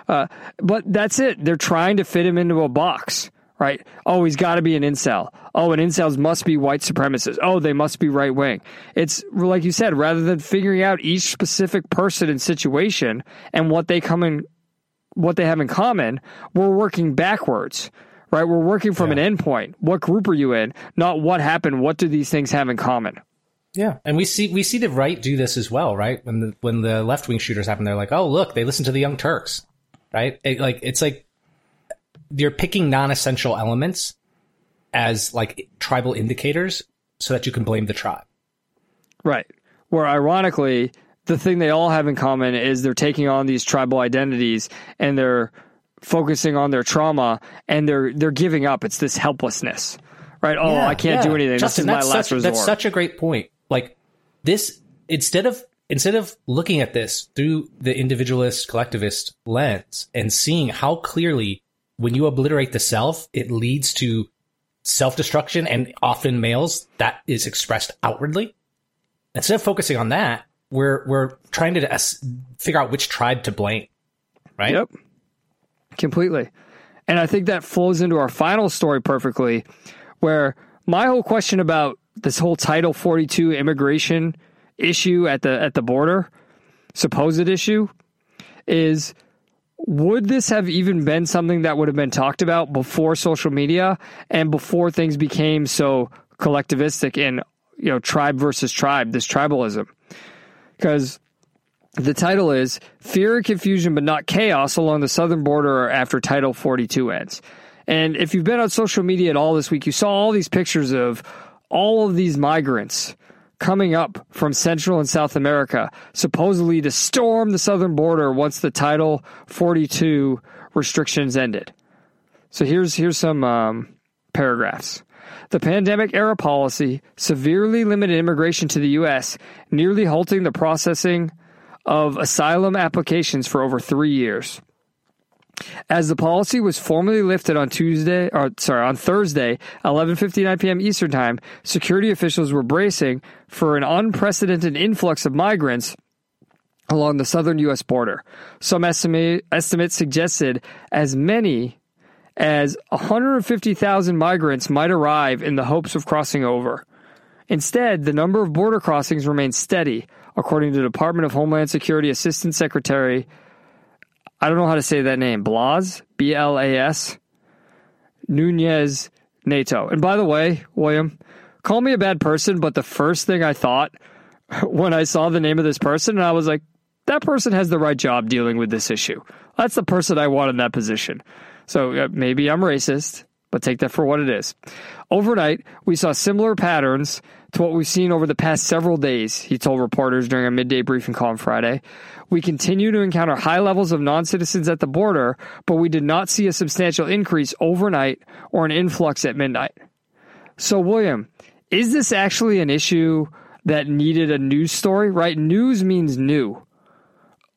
[SPEAKER 1] Uh, but that's it. They're trying to fit him into a box, right? Oh, he's got to be an incel. Oh, and incels must be white supremacists. Oh, they must be right wing. It's like you said, rather than figuring out each specific person and situation and what they come in, what they have in common, we're working backwards. Right, we're working from
[SPEAKER 2] Yeah.
[SPEAKER 1] an endpoint. What group are you in? Not what happened. What do these things have in common?
[SPEAKER 2] Yeah, and we see we see the right do this as well, right? When the when the left wing shooters happen, they're like, "Oh, look, they listen to the Young Turks," right? It, like it's like you're picking non-essential elements as like tribal indicators so that you can blame the tribe.
[SPEAKER 1] Right. Where ironically, the thing they all have in common is they're taking on these tribal identities and they're focusing on their trauma and they're they're giving up. It's this helplessness. Right? Oh, I can't do anything.
[SPEAKER 2] Justin,
[SPEAKER 1] this is my last
[SPEAKER 2] such,
[SPEAKER 1] resort.
[SPEAKER 2] That's such a great point. Like this, instead of instead of looking at this through the individualist collectivist lens and seeing how clearly when you obliterate the self, it leads to self destruction and often males that is expressed outwardly. Instead of focusing on that, we're we're trying to figure out which tribe to blame. Right?
[SPEAKER 1] Yep. Completely. And I think that flows into our final story perfectly, where my whole question about this whole Title 42 immigration issue at the at the border, supposed issue, is would this have even been something that would have been talked about before social media and before things became so collectivistic and you know tribe versus tribe, this tribalism? Because the title is Fear and Confusion but Not Chaos Along the Southern Border After Title 42 Ends. And if you've been on social media at all this week, you saw all these pictures of all of these migrants coming up from Central and South America, supposedly to storm the southern border once the Title 42 restrictions ended. So here's here's some um, paragraphs. The pandemic era policy severely limited immigration to the U.S., nearly halting the processing of asylum applications for over three years. As the policy was formally lifted on Tuesday, or sorry, on Thursday, 11:59 p.m. Eastern Time, security officials were bracing for an unprecedented influx of migrants along the southern U.S. border. Some estimate, estimates suggested as many as 150,000 migrants might arrive in the hopes of crossing over. Instead, the number of border crossings remained steady, according to Department of Homeland Security Assistant Secretary I don't know how to say that name. Blas, B L A S, Nunez Neto. And by the way, William, call me a bad person, but the first thing I thought when I saw the name of this person, and I was like, that person has the right job dealing with this issue. That's the person I want in that position. So uh, maybe I'm racist, but take that for what it is. Overnight, we saw similar patterns to what we've seen over the past several days, he told reporters during a midday briefing call on Friday. We continue to encounter high levels of non citizens at the border, but we did not see a substantial increase overnight or an influx at midnight. So, William, is this actually an issue that needed a news story, right? News means new.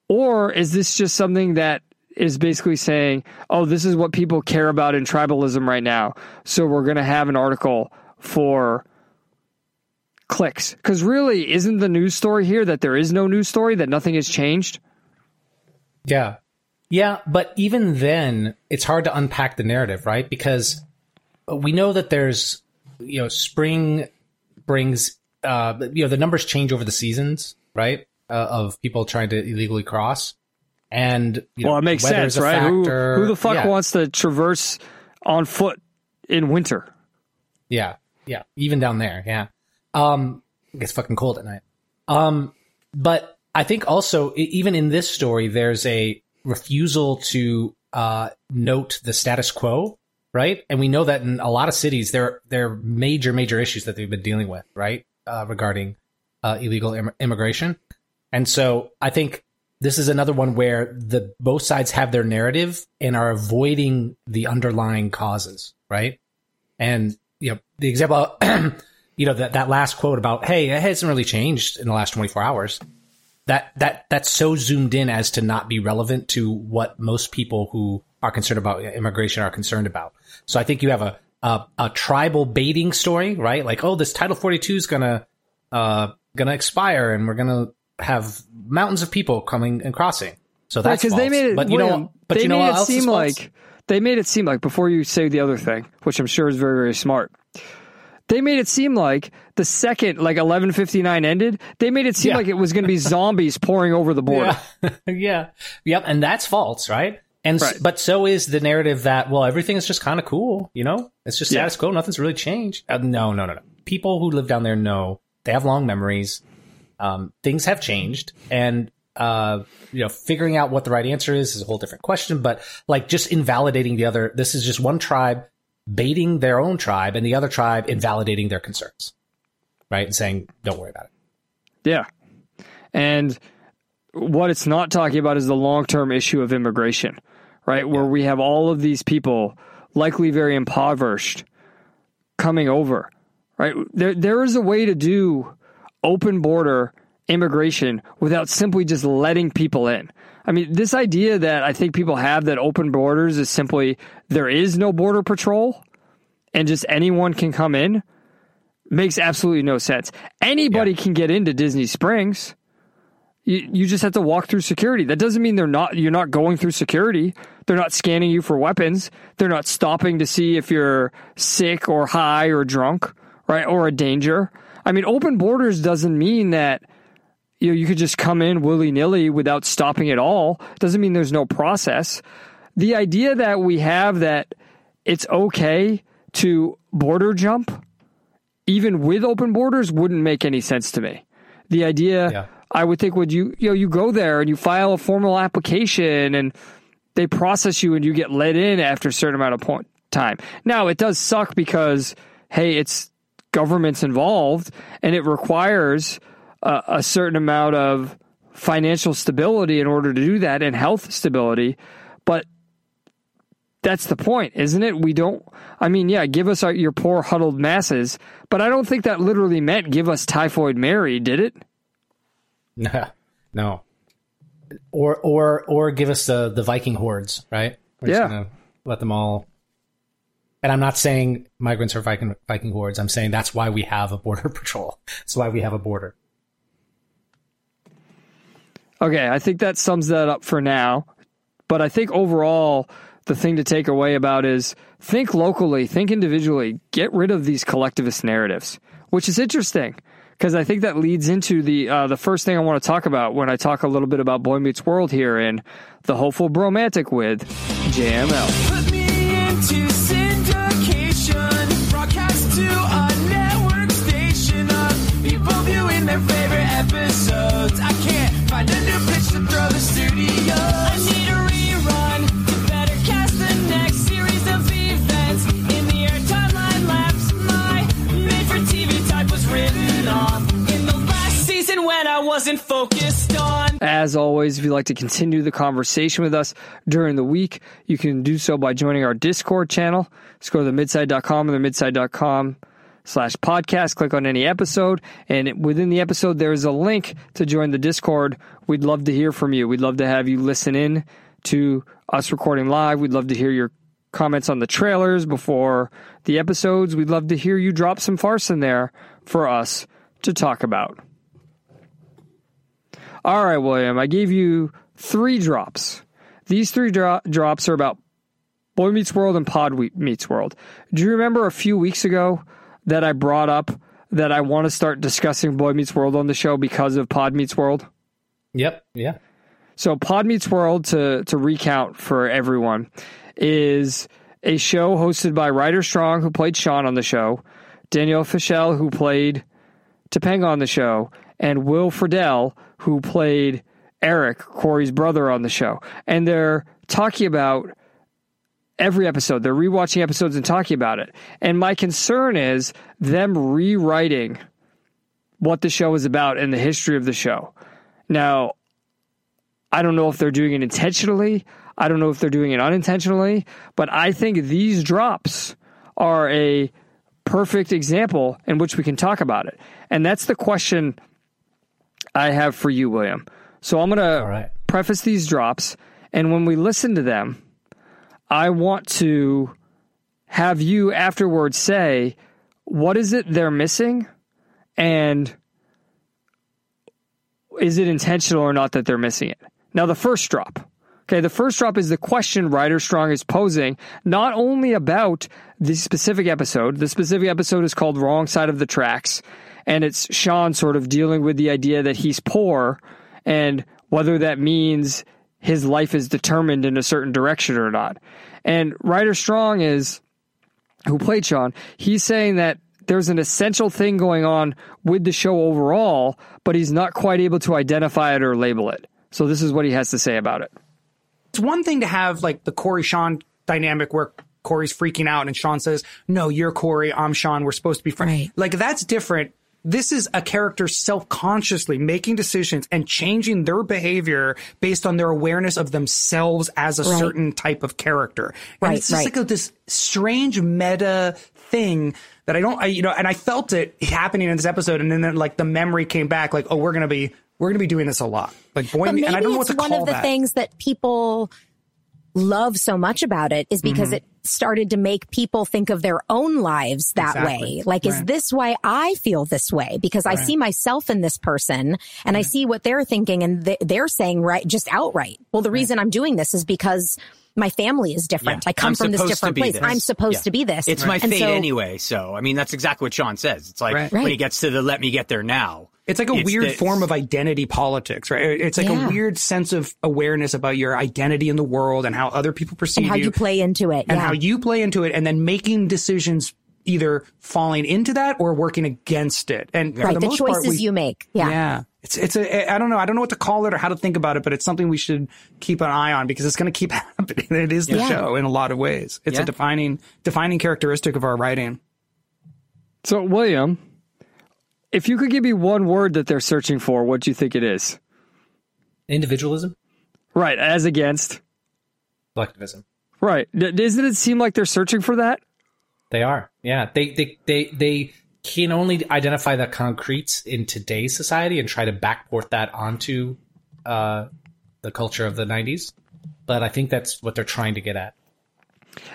[SPEAKER 1] Or is this just something that is basically saying, oh, this is what people care about in tribalism right now. So we're going to have an article for clicks. Because really, isn't the news story here that there is no news story, that nothing has changed?
[SPEAKER 2] Yeah. Yeah, but even then, it's hard to unpack the narrative, right? Because we know that there's, you know, spring brings, uh, you know, the numbers change over the seasons, right? Uh, of people trying to illegally cross. And, you know,
[SPEAKER 1] well, it makes sense, right? Who, who, the fuck yeah. wants to traverse on foot in winter?
[SPEAKER 2] Yeah. Yeah. Even down there. Yeah. Um, it gets fucking cold at night. Um, but I think also even in this story, there's a refusal to uh, note the status quo, right? And we know that in a lot of cities, there there are major major issues that they've been dealing with, right, uh, regarding uh, illegal Im- immigration. And so I think this is another one where the both sides have their narrative and are avoiding the underlying causes, right? And you know the example you know, that, that last quote about, hey, it hasn't really changed in the last 24 hours. That, that, that's so zoomed in as to not be relevant to what most people who are concerned about immigration are concerned about. So I think you have a, a, a tribal baiting story, right? Like, oh, this Title 42 is gonna, uh, gonna expire and we're gonna have mountains of people coming and crossing. So that's because
[SPEAKER 1] they made it.
[SPEAKER 2] But
[SPEAKER 1] you
[SPEAKER 2] William, know, but
[SPEAKER 1] they
[SPEAKER 2] you know
[SPEAKER 1] made it seem like they made it seem like before you say the other thing, which I'm sure is very very smart. They made it seem like the second, like 11:59 ended, they made it seem
[SPEAKER 2] Yeah.
[SPEAKER 1] like it was going to be zombies pouring over the border.
[SPEAKER 2] Yeah. yeah. Yep. And that's false, right? And
[SPEAKER 1] Right.
[SPEAKER 2] but so is the narrative that well everything is just kind of cool, you know? It's just
[SPEAKER 1] Yeah.
[SPEAKER 2] status quo, nothing's really changed. Uh, no, no, no, no. People who live down there know they have long memories. Um, things have changed, and uh, you know, figuring out what the right answer is is a whole different question. But like just invalidating the other, this is just one tribe baiting their own tribe, and the other tribe invalidating their concerns, right? And saying, "Don't worry about it."
[SPEAKER 1] Yeah. And what it's not talking about is the long term issue of immigration, right? Where we have all of these people, likely very impoverished, coming over, right? There, there is a way to do open border immigration without simply just letting people in. I mean, this idea that I think people have that open borders is simply there is no border patrol and just anyone can come in makes absolutely no sense. Anybody can get into Disney Springs. You, you just have to walk through security. That doesn't mean they're not you're not going through security. They're not scanning you for weapons. They're not stopping to see if you're sick or high or drunk, right? Or a danger. I mean, open borders doesn't mean that you know you could just come in willy nilly without stopping at all. Doesn't mean there's no process. The idea that we have that it's okay to border jump, even with open borders, wouldn't make any sense to me. The idea,
[SPEAKER 2] Yeah.
[SPEAKER 1] I would think, would you you know you go there and you file a formal application and they process you and you get let in after a certain amount of point time. Now it does suck because hey, it's government's involved and it requires a, a certain amount of financial stability in order to do that and health stability, but that's the point, isn't it? We don't. I mean, yeah, give us our, your poor huddled masses, but I don't think that literally meant give us typhoid Mary, did it?
[SPEAKER 2] no. No. Or or or give us the the Viking hordes, right? We're just
[SPEAKER 1] Yeah.
[SPEAKER 2] gonna let them all. And I'm not saying migrants are Viking Viking hordes. I'm saying that's why we have a border patrol. That's why we have a border.
[SPEAKER 1] Okay, I think that sums that up for now. But I think overall, the thing to take away about is think locally, think individually, get rid of these collectivist narratives, which is interesting because I think that leads into the uh, the first thing I want to talk about when I talk a little bit about Boy Meets World here in the Hopeful Bromantic with JML. As always, if you'd like to continue the conversation with us during the week, you can do so by joining our Discord channel. Just go to themidside.com or themidside.com slash podcast. Click on any episode. And within the episode, there is a link to join the Discord. We'd love to hear from you. We'd love to have you listen in to us recording live. We'd love to hear your comments on the trailers before the episodes. We'd love to hear you drop some farce in there for us to talk about. All right, William, I gave you three drops. These three dro- drops are about Boy Meets World and Pod We- Meets World. Do you remember a few weeks ago that I brought up that I want to start discussing Boy Meets World on the show because of Pod Meets World?
[SPEAKER 2] Yep. Yeah.
[SPEAKER 1] So Pod Meets World, to to recount for everyone, is a show hosted by Ryder Strong, who played Sean on the show, Danielle Fishel, who played Topanga on the show, and Will Friedle, who played Eric, Corey's brother on the show. And they're talking about every episode. They're rewatching episodes and talking about it. And my concern is them rewriting what the show is about and the history of the show. Now, I don't know if they're doing it intentionally. I don't know if they're doing it unintentionally, but I think these drops are a perfect example in which we can talk about it. And that's the question I have for you, William. So I'm going
[SPEAKER 2] All
[SPEAKER 1] to preface these drops, and when we listen to them, I want to have you afterwards say, what is it they're missing? And is it intentional or not that they're missing it? Now, the first drop. Okay, the first drop is the question Ryder Strong is posing, not only about the specific episode. The specific episode is called Wrong Side of the Tracks, and it's Sean sort of dealing with the idea that he's poor and whether that means his life is determined in a certain direction or not. And Ryder Strong is who played Sean, he's saying that there's an essential thing going on with the show overall, but he's not quite able to identify it or label it. So this is what he has to say about it.
[SPEAKER 4] it's one thing to have like the Corey Sean dynamic where Corey's freaking out and Sean says, "No, you're Corey, I'm Sean. We're supposed to be friends."
[SPEAKER 5] Right.
[SPEAKER 4] Like that's different. This is a character self-consciously making decisions and changing their behavior based on their awareness of themselves as a
[SPEAKER 5] Right.
[SPEAKER 4] certain type of character. And
[SPEAKER 5] Right,
[SPEAKER 4] it's just
[SPEAKER 5] right.
[SPEAKER 4] like a, this strange meta thing that I don't, I, you know, and I felt it happening in this episode, and then, like the memory came back, like, oh, we're gonna be, we're gonna be doing this a lot, like boy, and I don't know what to
[SPEAKER 5] one
[SPEAKER 4] call
[SPEAKER 5] of the
[SPEAKER 4] that.
[SPEAKER 5] things that people love so much about it is because
[SPEAKER 4] Mm-hmm.
[SPEAKER 5] it started to make people think of their own lives that
[SPEAKER 4] Exactly.
[SPEAKER 5] way. Like, is this why I feel this way? Because I see myself in this person and I see what they're thinking and th- they're saying right, just outright. Well, the reason I'm doing this is because my family is different.
[SPEAKER 6] Yeah.
[SPEAKER 5] I come
[SPEAKER 6] I'm
[SPEAKER 5] from this different place.
[SPEAKER 6] this.
[SPEAKER 5] I'm supposed
[SPEAKER 6] Yeah.
[SPEAKER 5] to be this.
[SPEAKER 6] It's my
[SPEAKER 5] And
[SPEAKER 6] fate
[SPEAKER 5] so-
[SPEAKER 6] anyway. So, I mean, that's exactly what Sean says. It's like
[SPEAKER 4] Right.
[SPEAKER 6] when he gets to the let me get there now.
[SPEAKER 4] It's like a
[SPEAKER 6] It's
[SPEAKER 4] weird
[SPEAKER 6] this.
[SPEAKER 4] form of identity politics, right? It's like
[SPEAKER 5] Yeah.
[SPEAKER 4] a weird sense of awareness about your identity in the world and how other people perceive you.
[SPEAKER 5] And how you play into it.
[SPEAKER 4] and
[SPEAKER 5] yeah.
[SPEAKER 4] how you play into it and then making decisions either falling into that or working against it. And for
[SPEAKER 5] right.
[SPEAKER 4] the,
[SPEAKER 5] The
[SPEAKER 4] most
[SPEAKER 5] choices
[SPEAKER 4] part, we,
[SPEAKER 5] you make. Yeah.
[SPEAKER 4] yeah. It's, it's a, I don't know. I don't know what to call it or how to think about it, but it's something we should keep an eye on because it's going to keep happening. It is the
[SPEAKER 5] Yeah.
[SPEAKER 4] show in a lot of ways. It's
[SPEAKER 6] Yeah.
[SPEAKER 4] a defining, defining characteristic of our writing.
[SPEAKER 1] So, William, if you could give me one word that they're searching for, what do you think it is?
[SPEAKER 2] Individualism,
[SPEAKER 1] Right, as against.
[SPEAKER 2] collectivism.
[SPEAKER 1] Right. Doesn't it seem like they're searching for that?
[SPEAKER 2] They are. Yeah. They they they they can only identify the concretes in today's society and try to backport that onto uh, the culture of the '90s. But I think that's what they're trying to get at.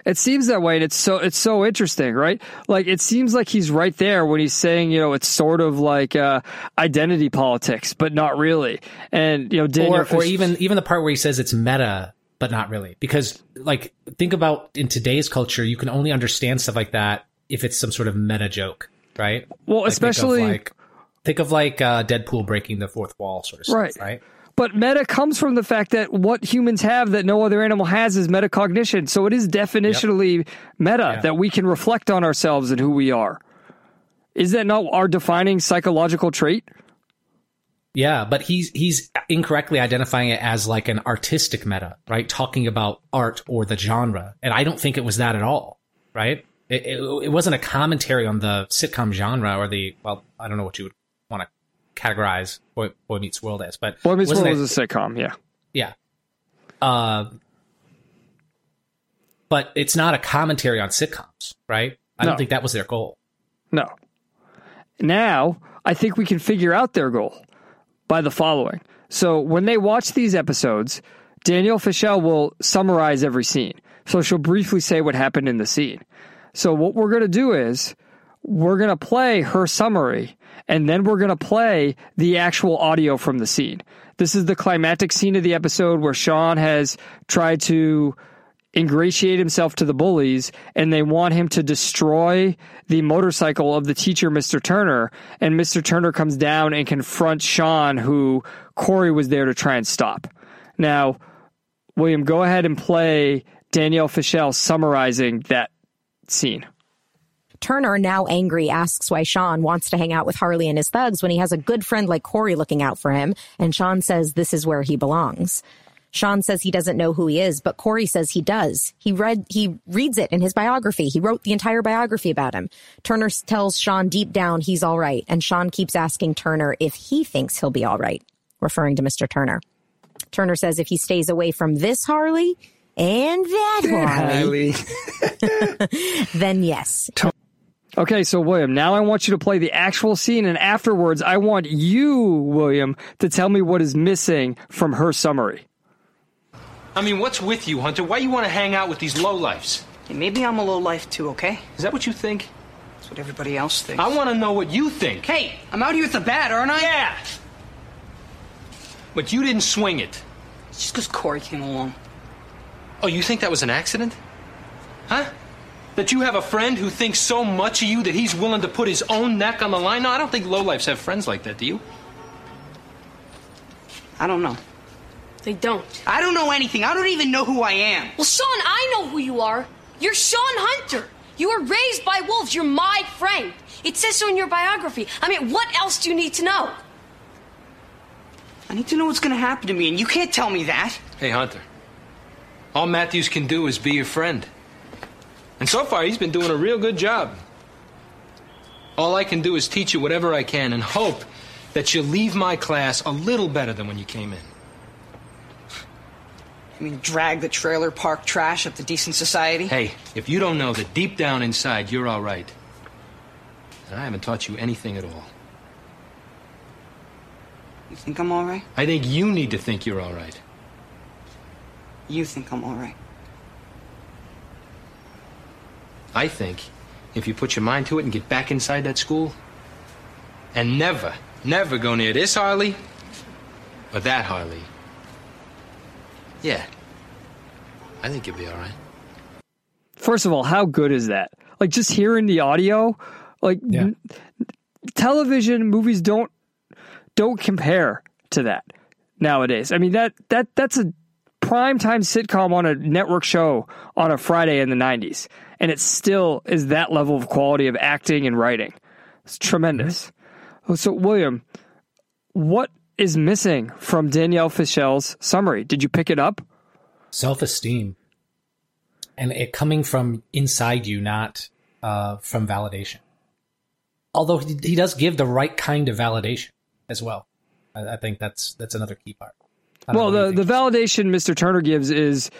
[SPEAKER 1] It seems that way, and it's so it's so interesting, right? Like it seems like he's right there when he's saying, you know, it's sort of like uh, identity politics, but not really. And you know, Daniel
[SPEAKER 2] or, or
[SPEAKER 1] Fish-
[SPEAKER 2] even even the part where he says it's meta but not really because like think about in today's culture you can only understand stuff like that if it's some sort of meta joke right
[SPEAKER 1] well,
[SPEAKER 2] Like,
[SPEAKER 1] especially
[SPEAKER 2] think of like, think of like uh, deadpool breaking the fourth wall sort of stuff
[SPEAKER 1] Right.
[SPEAKER 2] right,
[SPEAKER 1] But meta comes from the fact that what humans have that no other animal has is metacognition. So it is definitionally meta
[SPEAKER 2] Yeah.
[SPEAKER 1] that we can reflect on ourselves and who we are. Is that not our defining psychological trait?
[SPEAKER 2] Yeah, but he's he's incorrectly identifying it as like an artistic meta, right? Talking about art or the genre, and I don't think it was that at all, right? It, it, it wasn't a commentary on the sitcom genre or the well, I don't know what you would categorize Boy, Boy Meets World as, but
[SPEAKER 1] Boy Meets World
[SPEAKER 2] it-
[SPEAKER 1] was a sitcom, yeah.
[SPEAKER 2] yeah. Uh, but it's not a commentary on sitcoms, right? I
[SPEAKER 1] No.
[SPEAKER 2] don't think that was their goal.
[SPEAKER 1] No. Now, I think we can figure out their goal by the following. So, when they watch these episodes, Danielle Fishel will summarize every scene. So, she'll briefly say what happened in the scene. So, what we're going to do is we're going to play her summary and then we're going to play the actual audio from the scene. This is the climactic scene of the episode where Sean has tried to ingratiate himself to the bullies and they want him to destroy the motorcycle of the teacher, Mr. Turner. And Mr. Turner comes down and confronts Sean, who Corey was there to try and stop. Now, William, go ahead and play Danielle Fishel summarizing that scene.
[SPEAKER 5] Turner, now angry, asks why Sean wants to hang out with Harley and his thugs when he has a good friend like Corey looking out for him, and Sean says this is where he belongs. Sean says he doesn't know who he is, but Corey says he does. He read, he reads it in his biography. He wrote the entire biography about him. Turner tells Sean deep down he's all right, and Sean keeps asking Turner if he thinks he'll be all right, referring to Mr. Turner. Turner says if he stays away from this Harley and that Harley, then yes.
[SPEAKER 1] Okay, so William, now I want you to play the actual scene, and afterwards, I want you, William, to tell me what is missing from her summary.
[SPEAKER 7] I mean, what's with you, Hunter? Why you want to hang out with these lowlifes?
[SPEAKER 8] Hey, maybe I'm a low life too, okay?
[SPEAKER 7] Is that what you think?
[SPEAKER 8] That's what everybody else thinks.
[SPEAKER 7] I want to know what you think.
[SPEAKER 8] Hey, I'm out here with the bat, aren't I?
[SPEAKER 7] Yeah. But you didn't swing it.
[SPEAKER 8] It's just because Corey came along.
[SPEAKER 7] Oh, you think that was an accident? Huh? That you have a friend who thinks so much of you that he's willing to put his own neck on the line? No, I don't think lowlifes have friends like that, do you?
[SPEAKER 8] I don't know.
[SPEAKER 9] They don't.
[SPEAKER 8] I don't know anything. I don't even know who I am.
[SPEAKER 9] Well, Sean, I know who you are. You're Sean Hunter. You were raised by wolves. You're my friend. It says so in your biography. I mean, what else do you need to know?
[SPEAKER 8] I need to know what's going to happen to me, and you can't tell me that.
[SPEAKER 7] Hey, Hunter. All Matthews can do is be your friend. And so far, he's been doing a real good job. All I can do is teach you whatever I can and hope that you leave my class a little better than when you came in.
[SPEAKER 8] I mean, drag the trailer park trash up to decent society.
[SPEAKER 7] Hey, if you don't know that deep down inside you're all right, then I haven't taught you anything at all.
[SPEAKER 8] You think I'm all right?
[SPEAKER 7] I think you need to think you're all right.
[SPEAKER 8] You think I'm all right.
[SPEAKER 7] I think if you put your mind to it and get back inside that school and never, never go near this Harley or that Harley. Yeah. I think you'll be all right.
[SPEAKER 1] First of all, how good is that? Like just hearing the audio, like n- television movies don't don't compare to that nowadays. I mean that that that's a prime time sitcom on a network show on a Friday in the 90s and it still is that level of quality of acting and writing. It's tremendous. So William, what is missing from Danielle Fishel's summary? Did you pick it up?
[SPEAKER 2] Self esteem. And it coming from inside you, not uh, from validation. Although he, does give the right kind of validation as well. I think that's that's another key part.
[SPEAKER 1] Well, the, the validation Mr. Turner gives is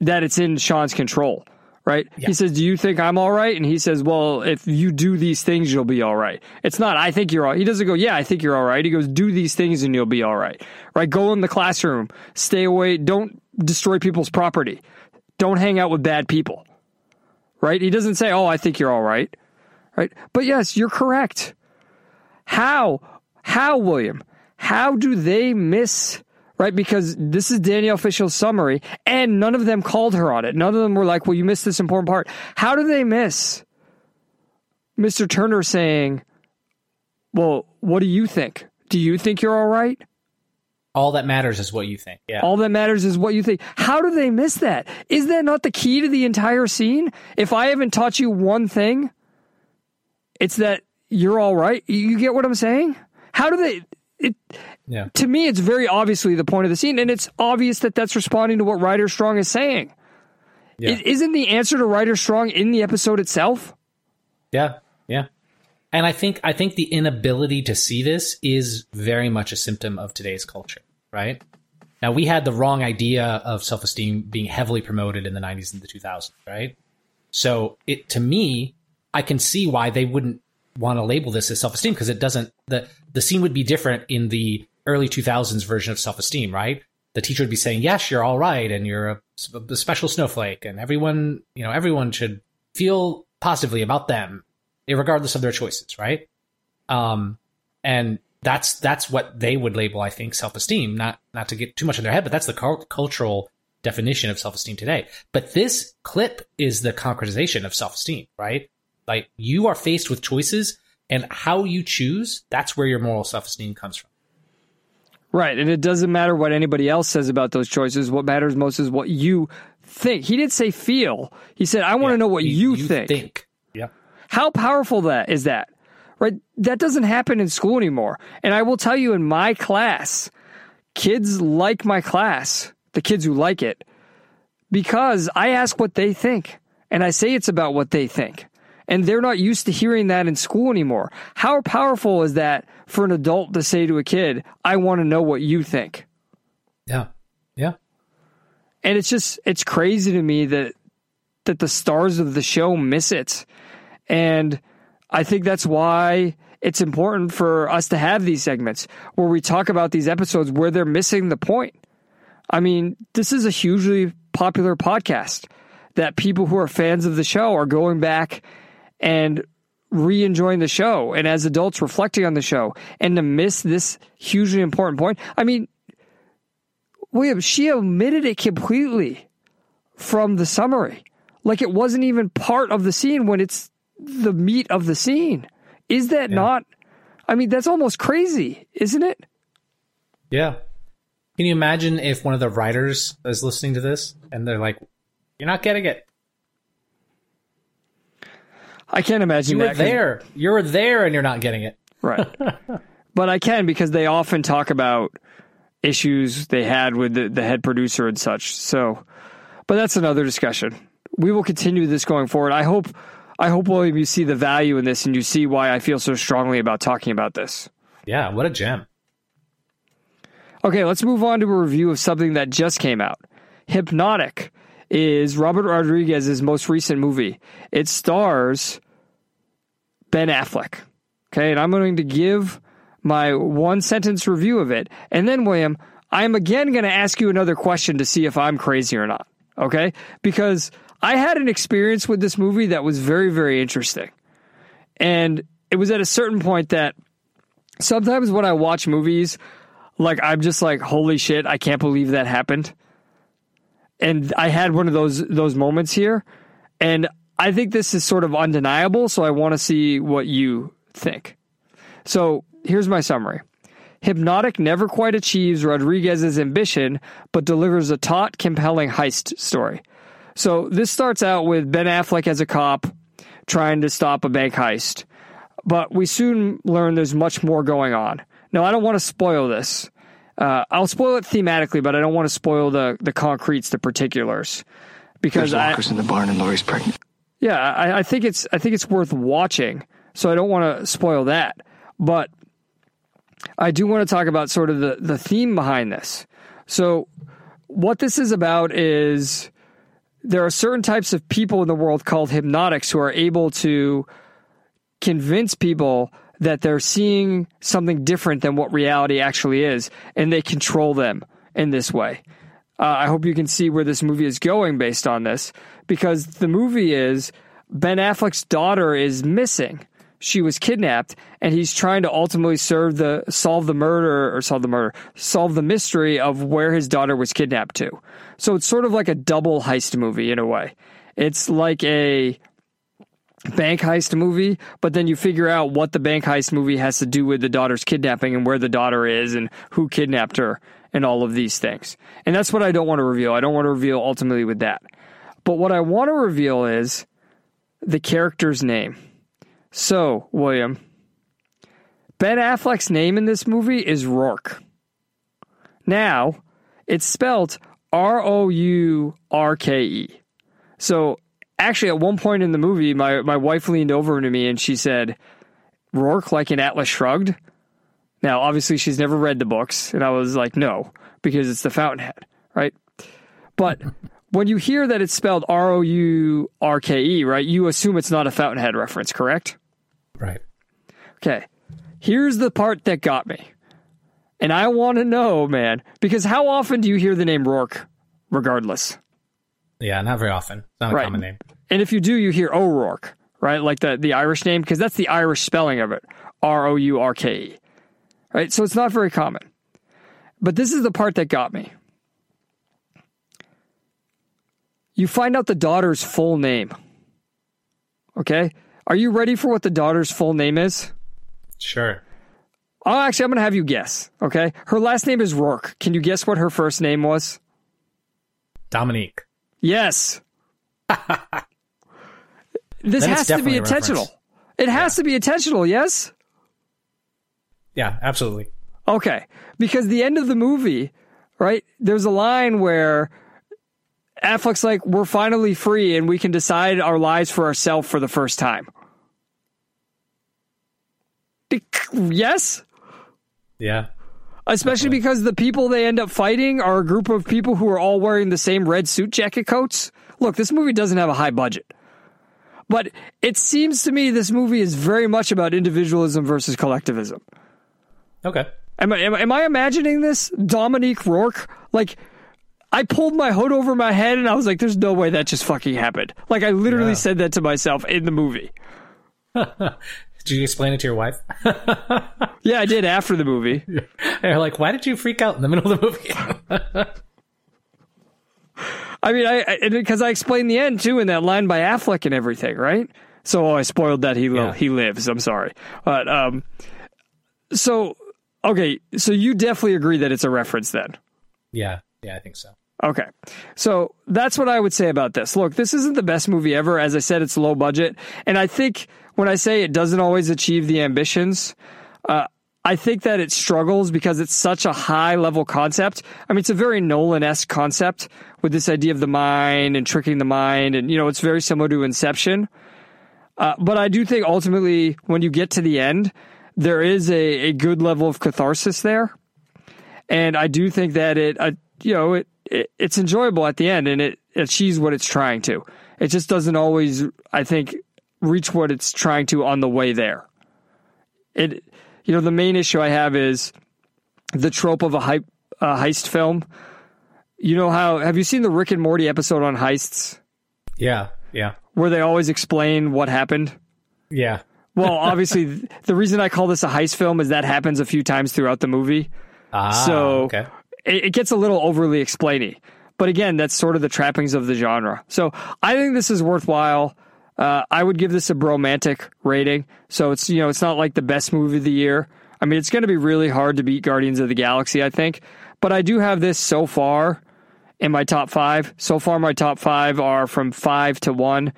[SPEAKER 1] that it's in Sean's control, right? He says, Do you think I'm all right? And he says, Well, if you do these things, you'll be all right. It's not, I think you're all He doesn't go, Yeah, I think you're all right. He goes, Do these things and you'll be all right, right? Go in the classroom, stay away, don't destroy people's property, don't hang out with bad people, right? He doesn't say, Oh, I think you're all right, right? But yes, you're correct. How, how, William, how do they miss, right? Because this is Danielle Fishel's summary, and none of them called her on it. None of them were like, well, you missed this important part. How do they miss Mr. Turner saying, well, what do you think? Do you think you're all right?
[SPEAKER 2] All that matters is what you think. Yeah.
[SPEAKER 1] All that matters is what you think. How do they miss that? Is that not the key to the entire scene? If I haven't taught you one thing, it's that you're all right. You get what I'm saying? How do they? It,
[SPEAKER 2] yeah.
[SPEAKER 1] to me, it's very obviously the point of the scene, and it's obvious that that's responding to what Ryder Strong is saying.
[SPEAKER 2] Yeah.
[SPEAKER 1] is isn't the answer to Ryder Strong in the episode itself?
[SPEAKER 2] Yeah, yeah. And I think I think the inability to see this is very much a symptom of today's culture, right? Now we had the wrong idea of self-esteem being heavily promoted in the 90s and the 2000s, right? So it to me, I can see why they wouldn't want to label this as self-esteem because it doesn't the the scene would be different in the early 2000s version of self-esteem, right? The teacher would be saying, "Yes, you're all right and you're a, a special snowflake and everyone, you know, everyone should feel positively about them regardless of their choices, right? Um, and that's that's what they would label, I think, self esteem. Not not to get too much in their head, but that's the cul- cultural definition of self esteem today. But this clip is the concretization of self esteem, right? Like you are faced with choices, and how you choose, that's where your moral self esteem comes from.
[SPEAKER 1] Right, and it doesn't matter what anybody else says about those choices. What matters most is what you think. He didn't say feel. He said, "I want to know what you, think."
[SPEAKER 2] Think. Yeah.
[SPEAKER 1] How powerful that is that? Right? That doesn't happen in school anymore. And I will tell you in my class, kids like my class, the kids who like it, because I ask what they think and I say it's about what they think. And they're not used to hearing that in school anymore. How powerful is that for an adult to say to a kid, I want to know what you think?
[SPEAKER 2] Yeah. Yeah.
[SPEAKER 1] And it's just it's crazy to me that that the stars of the show miss it. And I think that's why it's important for us to have these segments where we talk about these episodes where they're missing the point. I mean, this is a hugely popular podcast that people who are fans of the show are going back and re enjoying the show and as adults reflecting on the show and to miss this hugely important point. I mean, William, she omitted it completely from the summary. Like it wasn't even part of the scene when it's the meat of the scene. Is that not? I mean, that's almost crazy, isn't it?
[SPEAKER 2] Yeah. Can you imagine if one of the writers is listening to this and they're like, "You're not getting it.
[SPEAKER 1] I can't imagine
[SPEAKER 2] You were there. You were there, and you're not getting it."
[SPEAKER 1] Right. but I can because they often talk about issues they had with the, the head producer and such. So, but that's another discussion. We will continue this going forward. I hope, I hope, William, you see the value in this and you see why I feel so strongly about talking about this.
[SPEAKER 2] Yeah, what a gem.
[SPEAKER 1] Okay, let's move on to a review of something that just came out. Hypnotic is Robert Rodriguez's most recent movie. It stars Ben Affleck. Okay, and I'm going to give my one sentence review of it. And then, William, I'm again going to ask you another question to see if I'm crazy or not. Okay? Because I had an experience with this movie that was very, very interesting. And it was at a certain point that sometimes when I watch movies, like I'm just like, holy shit, I can't believe that happened. And I had one of those those moments here, and I think this is sort of undeniable. So I want to see what you think. So here's my summary. Hypnotic never quite achieves Rodriguez's ambition, but delivers a taut, compelling heist story. So this starts out with Ben Affleck as a cop trying to stop a bank heist, but we soon learn there's much more going on. Now, I don't want to spoil this. Uh, I'll spoil it thematically, but I don't want to spoil the the concretes, the particulars, because
[SPEAKER 10] There's
[SPEAKER 1] I,
[SPEAKER 10] walkers in the barn and Lori's pregnant.
[SPEAKER 1] yeah, I, I think it's I think it's worth watching. So I don't want to spoil that, but I do want to talk about sort of the the theme behind this. So what this is about is there are certain types of people in the world called hypnotics who are able to convince people that they're seeing something different than what reality actually is, and they control them in this way. Uh, I hope you can see where this movie is going based on this, because the movie is Ben Affleck's daughter is missing. She was kidnapped, and he's trying to ultimately serve the solve the murder or solve the murder, solve the mystery of where his daughter was kidnapped to. So it's sort of like a double heist movie in a way. It's like a bank heist movie, but then you figure out what the bank heist movie has to do with the daughter's kidnapping and where the daughter is and who kidnapped her and all of these things. And that's what I don't want to reveal. I don't want to reveal ultimately with that. But what I want to reveal is the character's name. So, William, Ben Affleck's name in this movie is Rourke. Now, it's spelled R O U R K E. So, actually, at one point in the movie, my, my wife leaned over to me and she said, Rourke, like in Atlas Shrugged? Now, obviously, she's never read the books. And I was like, no, because it's the Fountainhead, right? But when you hear that it's spelled R O U R K E, right, you assume it's not a Fountainhead reference, correct?
[SPEAKER 2] Right.
[SPEAKER 1] Okay. Here's the part that got me. And I want to know, man, because how often do you hear the name Rourke regardless?
[SPEAKER 2] Yeah, not very often. It's not a
[SPEAKER 1] Right.
[SPEAKER 2] common name.
[SPEAKER 1] And if you do, you hear O'Rourke, right? Like the, the Irish name, because that's the Irish spelling of it R O U R K E. Right? So it's not very common. But this is the part that got me. You find out the daughter's full name. Okay? Are you ready for what the daughter's full name is?
[SPEAKER 2] Sure.
[SPEAKER 1] Oh, actually, I'm going to have you guess. Okay? Her last name is Rourke. Can you guess what her first name was?
[SPEAKER 2] Dominique.
[SPEAKER 1] Yes. this
[SPEAKER 2] Then
[SPEAKER 1] has to be intentional. It has to be intentional, yes?
[SPEAKER 2] Yeah, absolutely.
[SPEAKER 1] Okay. Because the end of the movie, right? There's a line where Affleck's like, we're finally free and we can decide our lives for ourselves for the first time. Yes?
[SPEAKER 2] Yeah.
[SPEAKER 1] Especially uh-huh. because the people they end up fighting are a group of people who are all wearing the same red suit jacket coats. Look, this movie doesn't have a high budget. But it seems to me this movie is very much about individualism versus collectivism.
[SPEAKER 2] Okay.
[SPEAKER 1] Am I, am, I- am I imagining this? Dominique Rourke? Like, I pulled my hood over my head and I was like, there's no way that just fucking happened. Like, I literally
[SPEAKER 2] Yeah.
[SPEAKER 1] said that to myself in the movie.
[SPEAKER 2] Did you explain it to your wife?
[SPEAKER 1] Yeah, I did after the movie.
[SPEAKER 2] They're like, why did you freak out in the middle of the movie?
[SPEAKER 1] I mean, I because I, explained the end too in that line by Affleck and everything, right? So oh, I spoiled that he li-
[SPEAKER 2] Yeah.
[SPEAKER 1] he lives. I'm sorry, but um, so okay, so you definitely agree that it's a reference then.
[SPEAKER 2] yeah. Yeah, I think so.
[SPEAKER 1] Okay. So that's what I would say about this. Look, this isn't the best movie ever. As I said, it's low budget. And I think when I say it doesn't always achieve the ambitions, uh, I think that it struggles because it's such a high level concept. I mean, it's a very Nolan esque concept with this idea of the mind and tricking the mind. And, you know, it's very similar to Inception. Uh, but I do think ultimately, when you get to the end, there is a, a good level of catharsis there and I do think that it, uh, you know, it, it it's enjoyable at the end, and it achieves what it's trying to. It just doesn't always, I think, reach what it's trying to on the way there. It, you know, the main issue I have is the trope of a hype, uh, heist film. You know how? Have you seen the Rick and Morty episode on heists
[SPEAKER 2] Yeah. Yeah.
[SPEAKER 1] where they always explain what happened?
[SPEAKER 2] Yeah.
[SPEAKER 1] Well, obviously, the reason I call this a heist film is that happens a few times throughout the movie.
[SPEAKER 2] Ah,
[SPEAKER 1] so
[SPEAKER 2] okay.
[SPEAKER 1] it, it gets a little overly explainy. but again, that's sort of the trappings of the genre. So I think this is worthwhile. Uh, I would give this a bromantic rating. So it's you know it's not like the best movie of the year. I mean, it's going to be really hard to beat Guardians of the Galaxy, I think. But I do have this so far in my top five. So far, my top five are from five to one.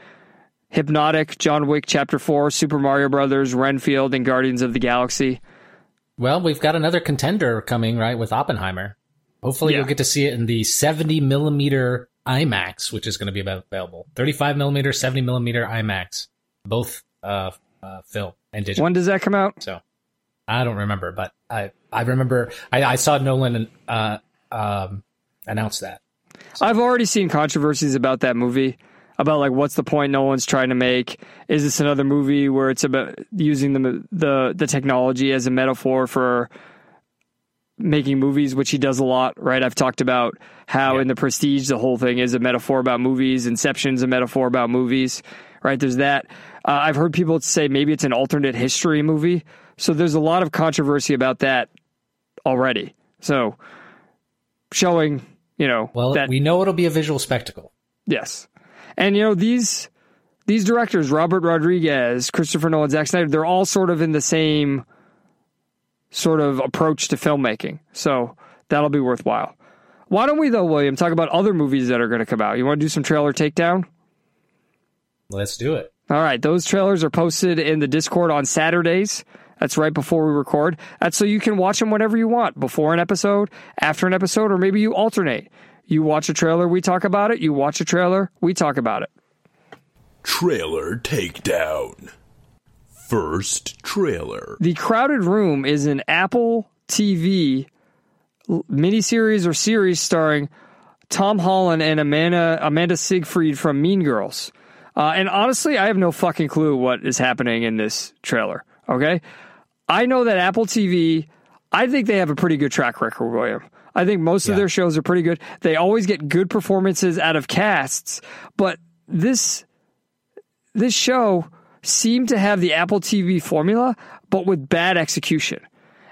[SPEAKER 1] Hypnotic, John Wick Chapter 4, Super Mario Brothers, Renfield, and Guardians of the Galaxy.
[SPEAKER 2] Well, we've got another contender coming, right, with Oppenheimer. Hopefully,
[SPEAKER 1] Yeah.
[SPEAKER 2] you'll get to see it in the 70 millimeter IMAX, which is going to be available. 35 millimeter, 70 millimeter IMAX, both uh, uh, film and digital.
[SPEAKER 1] When does that come out?
[SPEAKER 2] So I don't remember, but I I remember I, I saw Nolan uh, um, announce that.
[SPEAKER 1] I've already seen controversies about that movie. About like, what's the point no one's trying to make? Is this another movie where it's about using the the the technology as a metaphor for making movies, which he does a lot, right? I've talked about how in the Prestige the whole thing is a metaphor about movies. Inception's a metaphor about movies, right? There's that. Uh, I've heard people say maybe it's an alternate history movie. So there's a lot of controversy about that already. So showing, you know,
[SPEAKER 2] Well,
[SPEAKER 1] that
[SPEAKER 2] we know it'll be a visual spectacle.
[SPEAKER 1] Yes. And you know, these these directors, Robert Rodriguez, Christopher Nolan, Zack Snyder, they're all sort of in the same sort of approach to filmmaking. So that'll be worthwhile. Why don't we though, William, talk about other movies that are going to come out? You want to do some trailer takedown?
[SPEAKER 2] Let's do it.
[SPEAKER 1] All right, those trailers are posted in the Discord on Saturdays. That's right before we record. That's so you can watch them whenever you want, before an episode, after an episode, or maybe you alternate. You watch a trailer, we talk about it. You watch a trailer, we talk about it.
[SPEAKER 10] Trailer takedown. First trailer.
[SPEAKER 1] The Crowded Room is an Apple TV l- miniseries or series starring Tom Holland and Amanda Amanda Seyfried from Mean Girls. Uh, and honestly, I have no fucking clue what is happening in this trailer. Okay, I know that Apple TV. I think they have a pretty good track record, William. I think most of their shows are pretty good. They always get good performances out of casts, but this this show seemed to have the Apple TV formula, but with bad execution.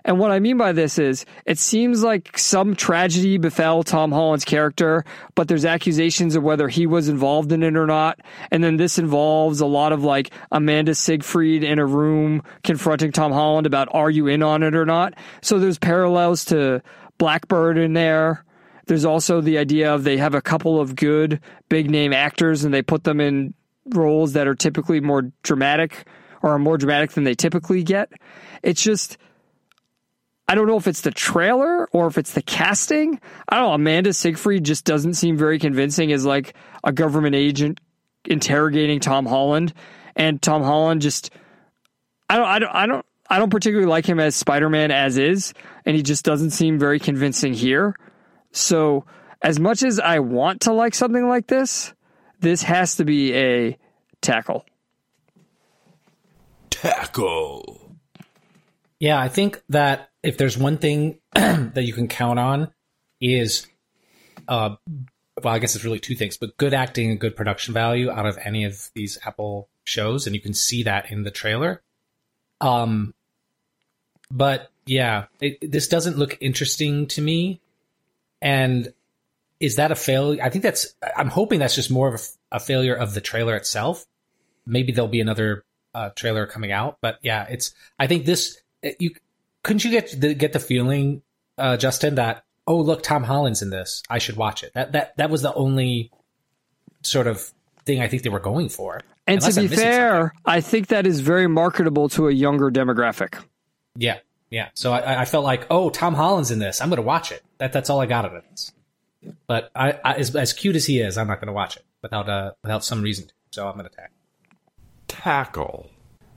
[SPEAKER 1] And what I mean by this is, it seems like some tragedy befell Tom Holland's character, but there's accusations of whether he was involved in it or not. And then this involves a lot of like Amanda Seyfried in a room confronting Tom Holland about are you in on it or not. So there's parallels to Blackbird in there. There's also the idea of they have a couple of good big name actors and they put them in roles that are typically more dramatic or are more dramatic than they typically get. It's just I don't know if it's the trailer or if it's the casting. I don't know. Amanda Seyfried just doesn't seem very convincing as like a government agent interrogating Tom Holland, and Tom Holland just I don't I don't I don't I don't particularly like him as Spider-Man as is, and he just doesn't seem very convincing here. So, as much as I want to like something like this, this has to be a tackle.
[SPEAKER 10] Tackle.
[SPEAKER 2] Yeah, I think that if there's one thing that you can count on is, uh, well, I guess it's really two things, but good acting and good production value out of any of these Apple shows, and you can see that in the trailer. Um, but yeah, it, this doesn't look interesting to me. And is that a failure? I think that's. I'm hoping that's just more of a, a failure of the trailer itself. Maybe there'll be another uh, trailer coming out, but yeah, it's. I think this. You couldn't you get the, get the feeling, uh, Justin, that oh look, Tom Holland's in this. I should watch it. That that that was the only sort of thing I think they were going for.
[SPEAKER 1] And
[SPEAKER 2] Unless
[SPEAKER 1] to be
[SPEAKER 2] missing
[SPEAKER 1] fair, I think that is very marketable to a younger demographic.
[SPEAKER 2] Yeah, yeah. So I, I felt like, oh, Tom Holland's in this. I'm going to watch it. That that's all I got out of this. But I, I as, as cute as he is, I'm not going to watch it without uh without some reason. To. So I'm going to tag.
[SPEAKER 10] Tackle.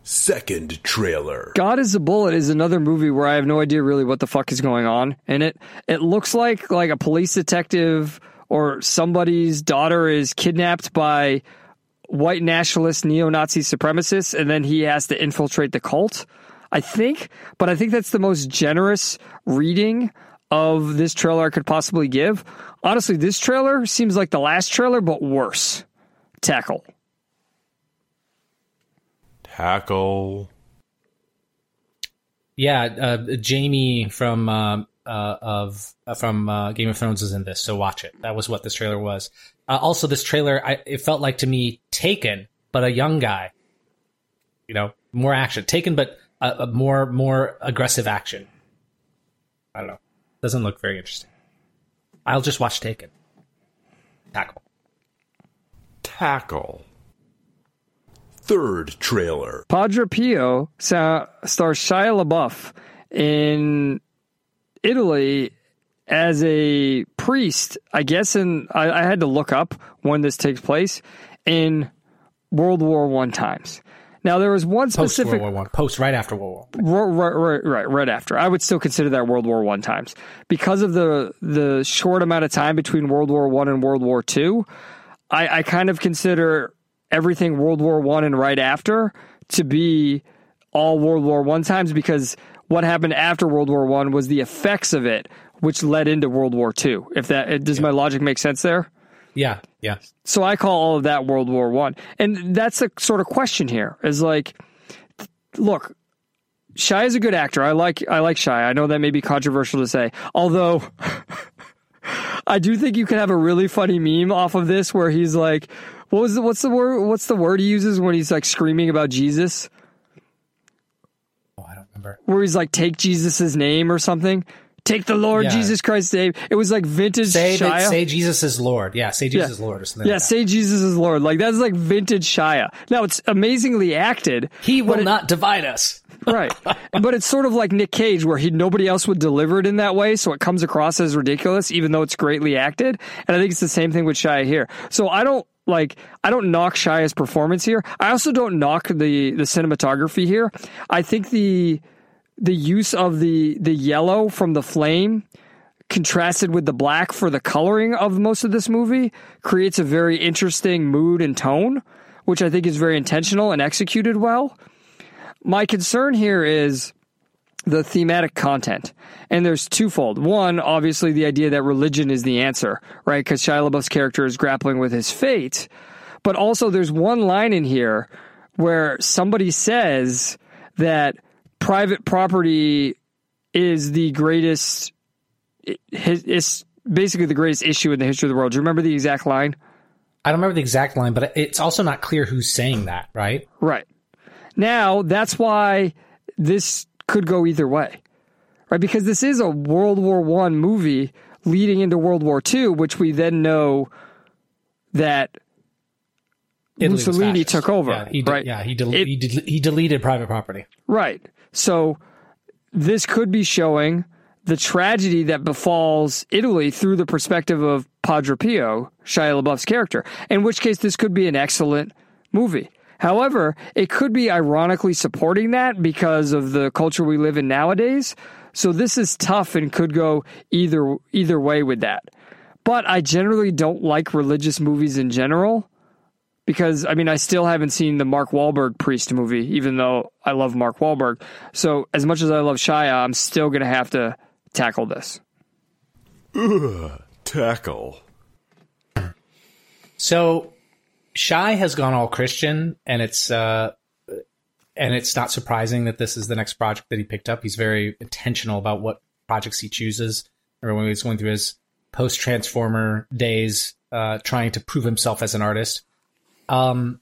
[SPEAKER 10] Second trailer.
[SPEAKER 1] God is a Bullet is another movie where I have no idea really what the fuck is going on and it. It looks like like a police detective or somebody's daughter is kidnapped by white nationalist neo-Nazi supremacists and then he has to infiltrate the cult. I think, but I think that's the most generous reading of this trailer I could possibly give. Honestly, this trailer seems like the last trailer but worse. Tackle.
[SPEAKER 10] Tackle.
[SPEAKER 2] Yeah, uh, Jamie from uh, uh, of uh, from uh, Game of Thrones is in this, so watch it. That was what this trailer was. Uh, also, this trailer, I, it felt like to me Taken, but a young guy. You know, more action. Taken, but a, a more more aggressive action. I don't know. Doesn't look very interesting. I'll just watch Taken. Tackle.
[SPEAKER 10] Tackle. Third trailer.
[SPEAKER 1] Padre Pio sa- stars Shia LaBeouf in Italy as a priest. I guess, and I, I had to look up when this takes place in World War One times. Now there was one
[SPEAKER 2] Post
[SPEAKER 1] specific
[SPEAKER 2] World War One. Post right after World War.
[SPEAKER 1] Right, right, right, right after. I would still consider that World War One times because of the the short amount of time between World War One and World War Two. I, I kind of consider everything World War One and right after to be all World War One times because what happened after World War One was the effects of it, which led into World War Two. If that does my logic make sense there?
[SPEAKER 2] Yeah, yeah.
[SPEAKER 1] So I call all of that World War One, and that's the sort of question here is like, look, Shia is a good actor. I like I like Shia. I know that may be controversial to say, although I do think you can have a really funny meme off of this where he's like, what was the, what's the word what's the word he uses when he's like screaming about Jesus?
[SPEAKER 2] Oh, I don't remember.
[SPEAKER 1] Where he's like, take Jesus' name or something. Take the Lord
[SPEAKER 2] Yeah.
[SPEAKER 1] Jesus Christ's name. It was like vintage
[SPEAKER 2] Say
[SPEAKER 1] Shia.
[SPEAKER 2] say Jesus is Lord. Yeah, say Jesus is Lord or something.
[SPEAKER 1] Yeah,
[SPEAKER 2] like
[SPEAKER 1] say Jesus is Lord. Like that's like vintage Shia. Now it's amazingly acted.
[SPEAKER 2] He will
[SPEAKER 1] it-
[SPEAKER 2] not divide us.
[SPEAKER 1] right, but it's sort of like Nick Cage, where he nobody else would deliver it in that way, so it comes across as ridiculous, even though it's greatly acted. And I think it's the same thing with Shia here. So I don't like I don't knock Shia's performance here. I also don't knock the the cinematography here. I think the the use of the the yellow from the flame contrasted with the black for the coloring of most of this movie creates a very interesting mood and tone, which I think is very intentional and executed well. My concern here is the thematic content. And there's twofold. One, obviously, the idea that religion is the answer, right? Because Shia LaBeouf's character is grappling with his fate. But also, there's one line in here where somebody says that private property is the greatest, it's basically the greatest issue in the history of the world. Do you remember the exact line?
[SPEAKER 2] I don't remember the exact line, but it's also not clear who's saying that, right?
[SPEAKER 1] Right. Now, that's why this could go either way. Right? Because this is a World War One movie leading into World War Two, which we then know that
[SPEAKER 2] Italy
[SPEAKER 1] Mussolini took over.
[SPEAKER 2] Yeah, he de-
[SPEAKER 1] right?
[SPEAKER 2] yeah, he, del-
[SPEAKER 1] It-
[SPEAKER 2] he, del- he deleted private property.
[SPEAKER 1] Right. So this could be showing the tragedy that befalls Italy through the perspective of Padre Pio, Shia LaBeouf's character. In which case, this could be an excellent movie. However, it could be ironically supporting that because of the culture we live in nowadays. So this is tough and could go either either way with that. But I generally don't like religious movies in general because I mean I still haven't seen the Mark Wahlberg priest movie, even though I love Mark Wahlberg. So as much as I love Shia, I'm still gonna have to tackle this.
[SPEAKER 10] Ugh, tackle.
[SPEAKER 2] So Shia has gone all Christian, and it's uh, and it's not surprising that this is the next project that he picked up. He's very intentional about what projects he chooses. Or when he was going through his post Transformer days, uh, trying to prove himself as an artist. Um,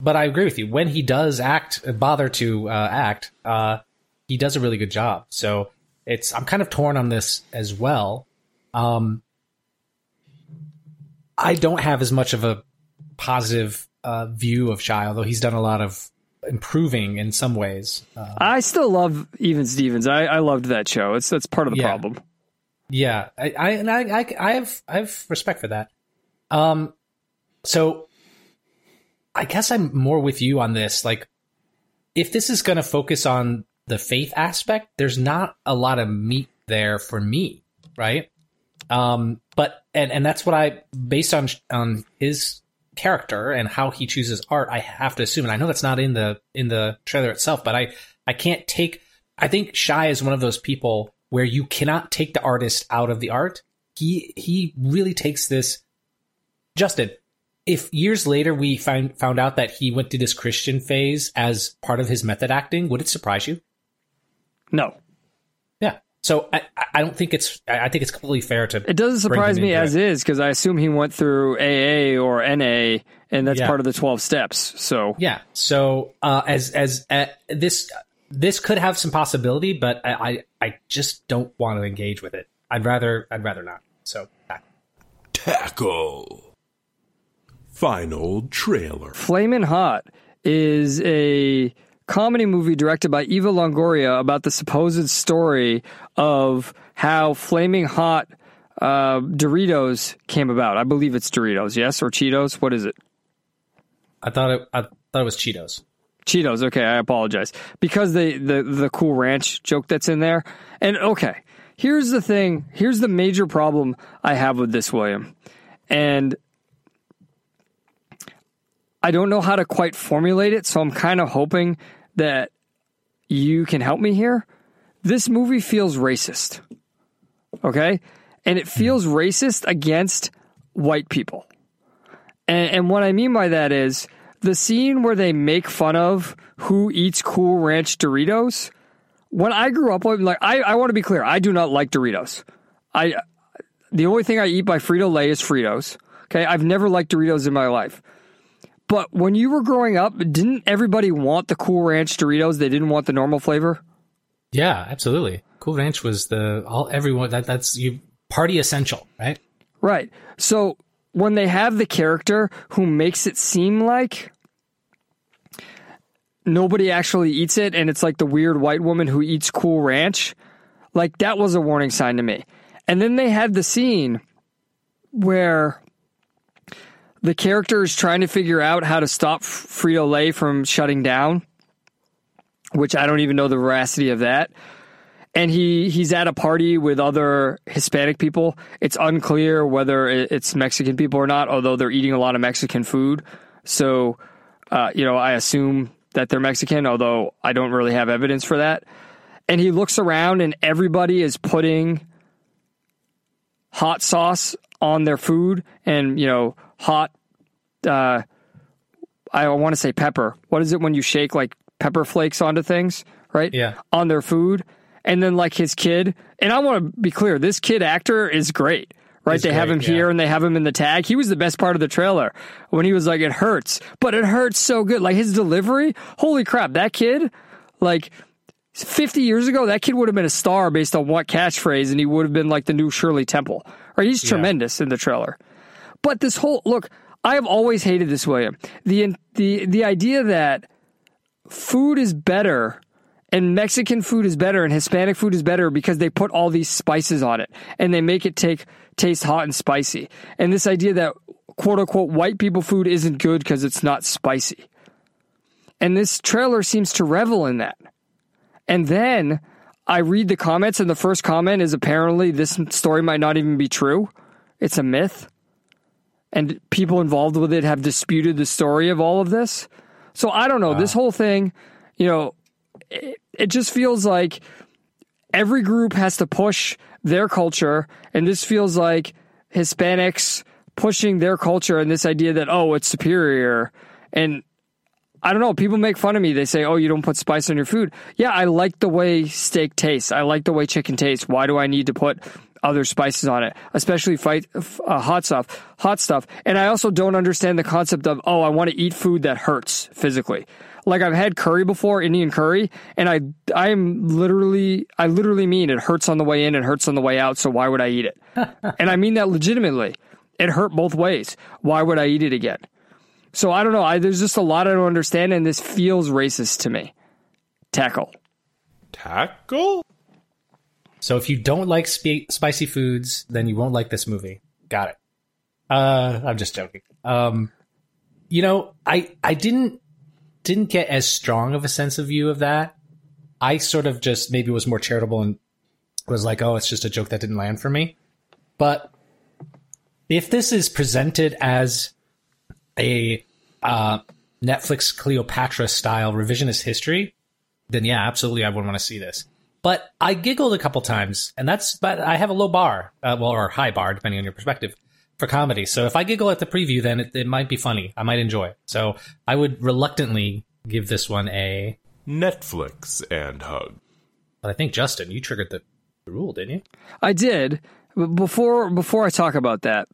[SPEAKER 2] but I agree with you. When he does act, bother to uh, act, uh, he does a really good job. So it's I'm kind of torn on this as well. Um, I don't have as much of a positive uh, view of Shia, although he's done a lot of improving in some ways. Uh,
[SPEAKER 1] I still love Even Stevens. I, I loved that show. It's that's part of the
[SPEAKER 2] Yeah.
[SPEAKER 1] problem.
[SPEAKER 2] yeah, I, I and I, I I have I have respect for that. Um, so I guess I'm more with you on this. Like, if this is going to focus on the faith aspect, there's not a lot of meat there for me, right? Um, but and and that's what I based on on his character and how he chooses art. I have to assume, and I know that's not in the in the trailer itself, but I I can't take. I think Shia is one of those people where you cannot take the artist out of the art. He he really takes this. Justin, if years later we find found out that he went through this Christian phase as part of his method acting, would it surprise you?
[SPEAKER 1] No.
[SPEAKER 2] Yeah. So I, I- I don't think it's. I I think it's completely fair to.
[SPEAKER 1] It doesn't surprise me as
[SPEAKER 2] it.
[SPEAKER 1] is because I assume he went through AA or NA, and that's
[SPEAKER 2] Yeah.
[SPEAKER 1] part of the twelve steps. So
[SPEAKER 2] Yeah. So uh, as as uh, this this could have some possibility, but I, I I just don't want to engage with it. I'd rather I'd rather not. So
[SPEAKER 10] Tackle. Final trailer.
[SPEAKER 1] Flamin' Hot is a comedy movie directed by Eva Longoria about the supposed story of how Flaming Hot uh, Doritos came about. I believe it's Doritos, yes, or Cheetos. What is it?
[SPEAKER 2] I thought it I thought it was Cheetos.
[SPEAKER 1] Cheetos. Okay, I apologize because the the the Cool Ranch joke that's in there. And okay, here's the thing. Here's the major problem I have with this, William, and I don't know how to quite formulate it. So I'm kind of hoping that you can help me here. This movie feels racist. Okay, and it feels racist against white people. And, and what I mean by that is the scene where they make fun of who eats Cool Ranch Doritos. When I grew up, like I, I want to be clear, I do not like Doritos. I the only thing I eat by Frito Lay is Fritos. Okay, I've never liked Doritos in my life. But when you were growing up, didn't everybody want the Cool Ranch Doritos? They didn't want the normal flavor.
[SPEAKER 2] Yeah, absolutely. Cool Ranch was the all everyone that that's you party essential, right?
[SPEAKER 1] Right. So when they have the character who makes it seem like nobody actually eats it and it's like the weird white woman who eats cool ranch, like that was a warning sign to me. And then they had the scene where the character is trying to figure out how to stop Frito Lay from shutting down, which I don't even know the veracity of that and he he's at a party with other Hispanic people. It's unclear whether it's Mexican people or not, although they're eating a lot of Mexican food. So, uh, you know, I assume that they're Mexican, although I don't really have evidence for that. And he looks around, and everybody is putting hot sauce on their food, and you know, hot. Uh, I want to say pepper. What is it when you shake like pepper flakes onto things, right?
[SPEAKER 2] Yeah.
[SPEAKER 1] On their food. And then like his kid, and I want to be clear, this kid actor is great, right?
[SPEAKER 2] He's
[SPEAKER 1] they have him
[SPEAKER 2] great,
[SPEAKER 1] here and they have him in the tag. He was the best part of the trailer when he was like, it hurts, but it hurts so good. Like his delivery, holy crap, that kid, like 50 years ago, that kid would have been a star based on what catchphrase, and he would have been like the new Shirley Temple. Right? He's tremendous in the trailer. But this whole look, I have always hated this, William. The the the idea that food is better and Mexican food is better and Hispanic food is better because they put all these spices on it and they make it take taste hot and spicy. And this idea that quote unquote white people food isn't good because it's not spicy. And this trailer seems to revel in that. And then I read the comments, and the first comment is apparently this story might not even be true. It's a myth. And people involved with it have disputed the story of all of this. So I don't know. This whole thing, you know, it, it just feels like every group has to push their culture. And this feels like Hispanics pushing their culture and this idea that, oh, it's superior. And I don't know. People make fun of me. They say, "Oh, you don't put spice on your food." Yeah, I like the way steak tastes. I like the way chicken tastes. Why do I need to put other spices on it, especially fight uh, hot stuff, hot stuff? And I also don't understand the concept of, "Oh, I want to eat food that hurts physically." Like I've had curry before, Indian curry, and I I am literally I literally mean it hurts on the way in, and hurts on the way out. So why would I eat it? and I mean that legitimately. It hurt both ways. Why would I eat it again? So I don't know. I, there's just a lot I don't understand, and this feels racist to me. Tackle.
[SPEAKER 10] Tackle?
[SPEAKER 2] So if you don't like spi- spicy foods, then you won't like this movie. Got it. Uh, I'm just joking. Um, you know, I I didn't didn't get as strong of a sense of view of that. I sort of just maybe was more charitable and was like, oh, it's just a joke that didn't land for me. But if this is presented as a uh, Netflix Cleopatra style revisionist history, then yeah, absolutely, I would want to see this. But I giggled a couple times, and that's but I have a low bar, uh, well, or high bar depending on your perspective for comedy. So if I giggle at the preview, then it, it might be funny. I might enjoy it. So I would reluctantly give this one a.
[SPEAKER 10] Netflix and hug.
[SPEAKER 2] But I think Justin, you triggered the rule, didn't you?
[SPEAKER 1] I did. But before before I talk about that,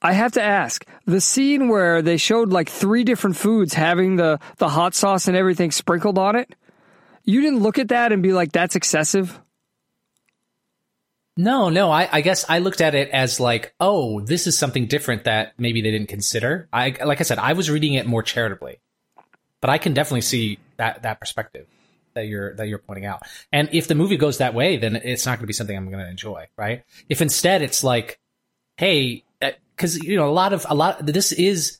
[SPEAKER 1] I have to ask the scene where they showed like three different foods having the the hot sauce and everything sprinkled on it. You didn't look at that and be like, "That's excessive."
[SPEAKER 2] No, no. I, I guess I looked at it as like, oh, this is something different that maybe they didn't consider. I like I said, I was reading it more charitably, but I can definitely see that that perspective that you're that you're pointing out. And if the movie goes that way, then it's not going to be something I'm going to enjoy, right? If instead it's like, hey, uh, because you know a lot of a lot this is.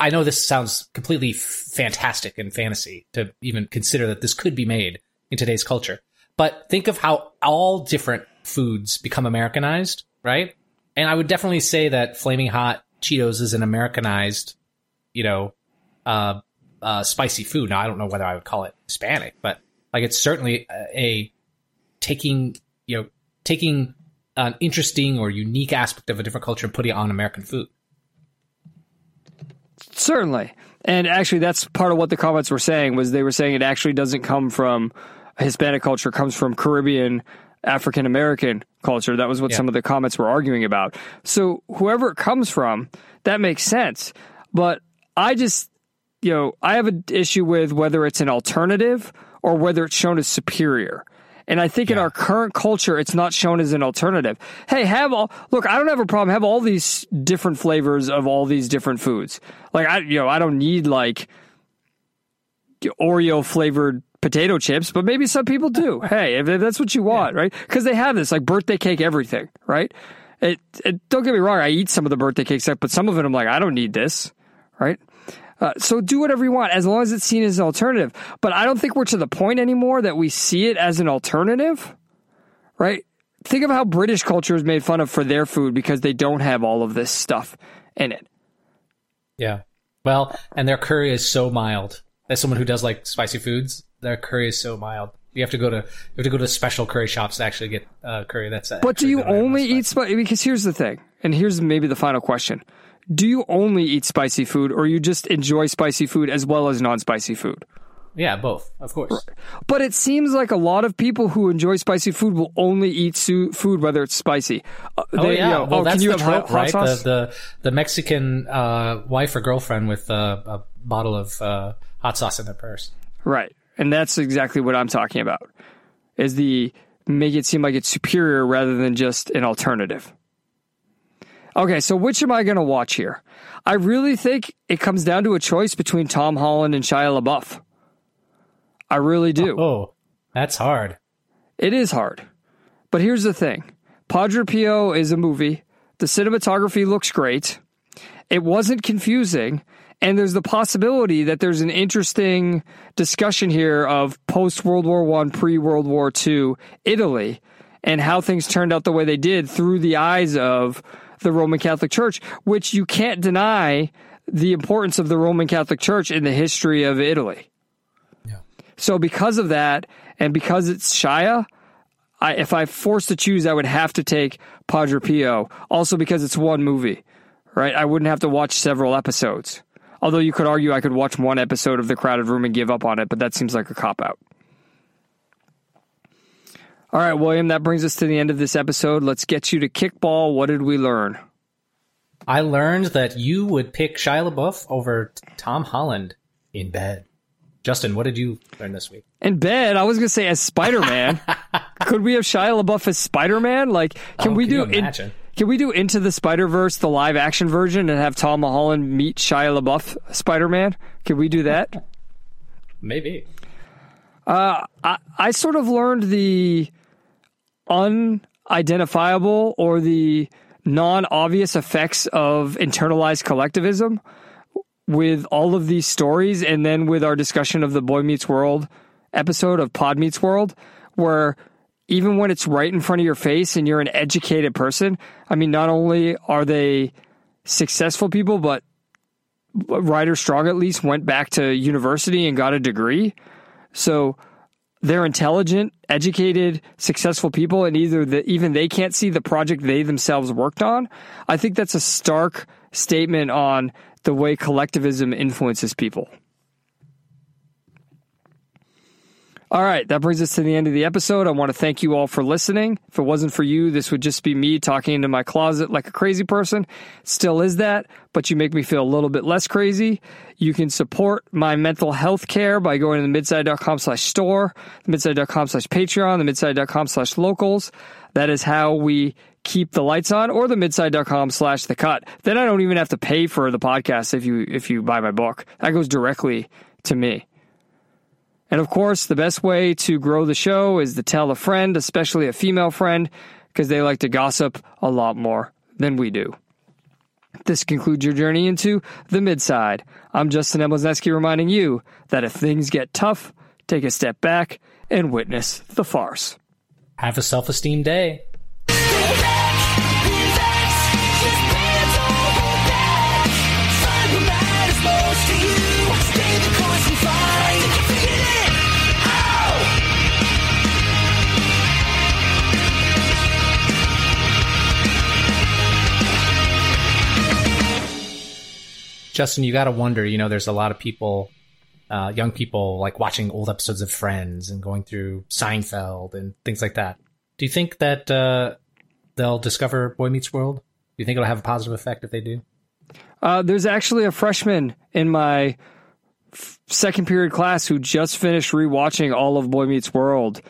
[SPEAKER 2] I know this sounds completely fantastic and fantasy to even consider that this could be made in today's culture. But think of how all different foods become Americanized, right? And I would definitely say that Flaming Hot Cheetos is an Americanized, you know, uh, uh, spicy food. Now I don't know whether I would call it Hispanic, but like it's certainly a, a taking, you know, taking an interesting or unique aspect of a different culture and putting it on American food.
[SPEAKER 1] Certainly. And actually that's part of what the comments were saying was they were saying it actually doesn't come from Hispanic culture, comes from Caribbean African American culture. That was what
[SPEAKER 2] Yeah.
[SPEAKER 1] some of the comments were arguing about. So whoever it comes from, that makes sense. But I just, you know, I have an issue with whether it's an alternative or whether it's shown as superior. And I think in our current culture, it's not shown as an alternative. Hey, have all, look, I don't have a problem. Have all these different flavors of all these different foods. Like, I, you know, I don't need like Oreo flavored potato chips, but maybe some people do. hey, if if that's what you want, right? Because they have this like birthday cake, everything, right? It, it, don't get me wrong, I eat some of the birthday cake stuff, but some of it I'm like, I don't need this, right? Uh, so do whatever you want as long as it's seen as an alternative. But I don't think we're to the point anymore that we see it as an alternative, right? Think of how British culture is made fun of for their food because they don't have all of this stuff in it.
[SPEAKER 2] Yeah. Well, and their curry is so mild. As someone who does like spicy foods, their curry is so mild. You have to go to you have to go to special curry shops to actually get uh, curry. That's
[SPEAKER 1] But do you only eat spicy? Because here's the thing, and here's maybe the final question: Do you only eat spicy food, or you just enjoy spicy food as well as non-spicy food?
[SPEAKER 2] yeah, both, of course.
[SPEAKER 1] But it seems like a lot of people who enjoy spicy food will only eat su- food whether it's spicy. Uh,
[SPEAKER 2] Oh
[SPEAKER 1] they-
[SPEAKER 2] yeah,
[SPEAKER 1] you know,
[SPEAKER 2] well
[SPEAKER 1] oh,
[SPEAKER 2] that's
[SPEAKER 1] can you
[SPEAKER 2] the
[SPEAKER 1] have hot,
[SPEAKER 2] trope,
[SPEAKER 1] hot
[SPEAKER 2] right?
[SPEAKER 1] sauce?
[SPEAKER 2] The, the the Mexican uh, wife or girlfriend with uh, a bottle of uh, hot sauce in their purse.
[SPEAKER 1] Right. And that's exactly what I'm talking about. Is the make it seem like it's superior rather than just an alternative. Okay, so which am I going to watch here? I really think it comes down to a choice between Tom Holland and Shia LaBeouf. I really do.
[SPEAKER 2] Oh, that's hard.
[SPEAKER 1] It is hard. But here's the thing Padre Pio is a movie. The cinematography looks great. It wasn't confusing. And there's the possibility that there's an interesting discussion here of post World War One, pre World War Two Italy, and how things turned out the way they did through the eyes of the Roman Catholic Church, which you can't deny the importance of the Roman Catholic Church in the history of Italy. Yeah. So because of that, and because it's Shia, I, if I forced to choose, I would have to take Padre Pio. Also because it's one movie, right? I wouldn't have to watch several episodes. Although you could argue I could watch one episode of The Crowded Room and give up on it, but that seems like a cop out. All right, William, that brings us to the end of this episode. Let's get you to kickball. What did we learn?
[SPEAKER 2] I learned that you would pick Shia LaBeouf over Tom Holland in bed. Justin, what did you learn this week?
[SPEAKER 1] In bed, I was gonna say as Spider Man. Could we have Shia LaBeouf as Spider Man? Like, can
[SPEAKER 2] Oh,
[SPEAKER 1] we
[SPEAKER 2] can
[SPEAKER 1] do in- can we do Into the Spider Verse, the live action version, and have Tom Holland meet Shia LaBeouf Spider Man? Can we do that?
[SPEAKER 2] Maybe.
[SPEAKER 1] Uh, I I sort of learned the unidentifiable or the non obvious effects of internalized collectivism with all of these stories, and then with our discussion of the Boy Meets World episode of Pod Meets World, where even when it's right in front of your face and you're an educated person, I mean, not only are they successful people, but Ryder Strong at least went back to university and got a degree. So they're intelligent, educated, successful people, and either the, even they can't see the project they themselves worked on. I think that's a stark statement on the way collectivism influences people. All right, that brings us to the end of the episode. I want to thank you all for listening. If it wasn't for you, this would just be me talking into my closet like a crazy person. Still is that, but you make me feel a little bit less crazy. You can support my mental health care by going to the midside.com slash store, the midside.com slash Patreon, the midside.com slash locals. That is how we keep the lights on or the midside.com slash the cut. Then I don't even have to pay for the podcast if you if you buy my book. That goes directly to me. And of course, the best way to grow the show is to tell a friend, especially a female friend, because they like to gossip a lot more than we do. This concludes your journey into the midside. I'm Justin Emblesneski reminding you that if things get tough, take a step back and witness the farce.
[SPEAKER 2] Have a self esteem day. Justin, you got to wonder, you know, there's a lot of people, uh, young people like watching old episodes of Friends and going through Seinfeld and things like that. Do you think that uh, they'll discover Boy Meets World? Do you think it'll have a positive effect if they do?
[SPEAKER 1] Uh, there's actually a freshman in my f- second period class who just finished rewatching all of Boy Meets World,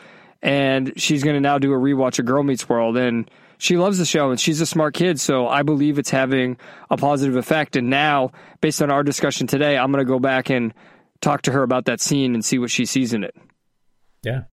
[SPEAKER 1] and she's going to now do a rewatch of Girl Meets World, and she loves the show, and she's a smart kid, so I believe it's having a positive effect. And now, based on our discussion today, I'm going to go back and talk to her about that scene and see what she sees in it.
[SPEAKER 2] Yeah.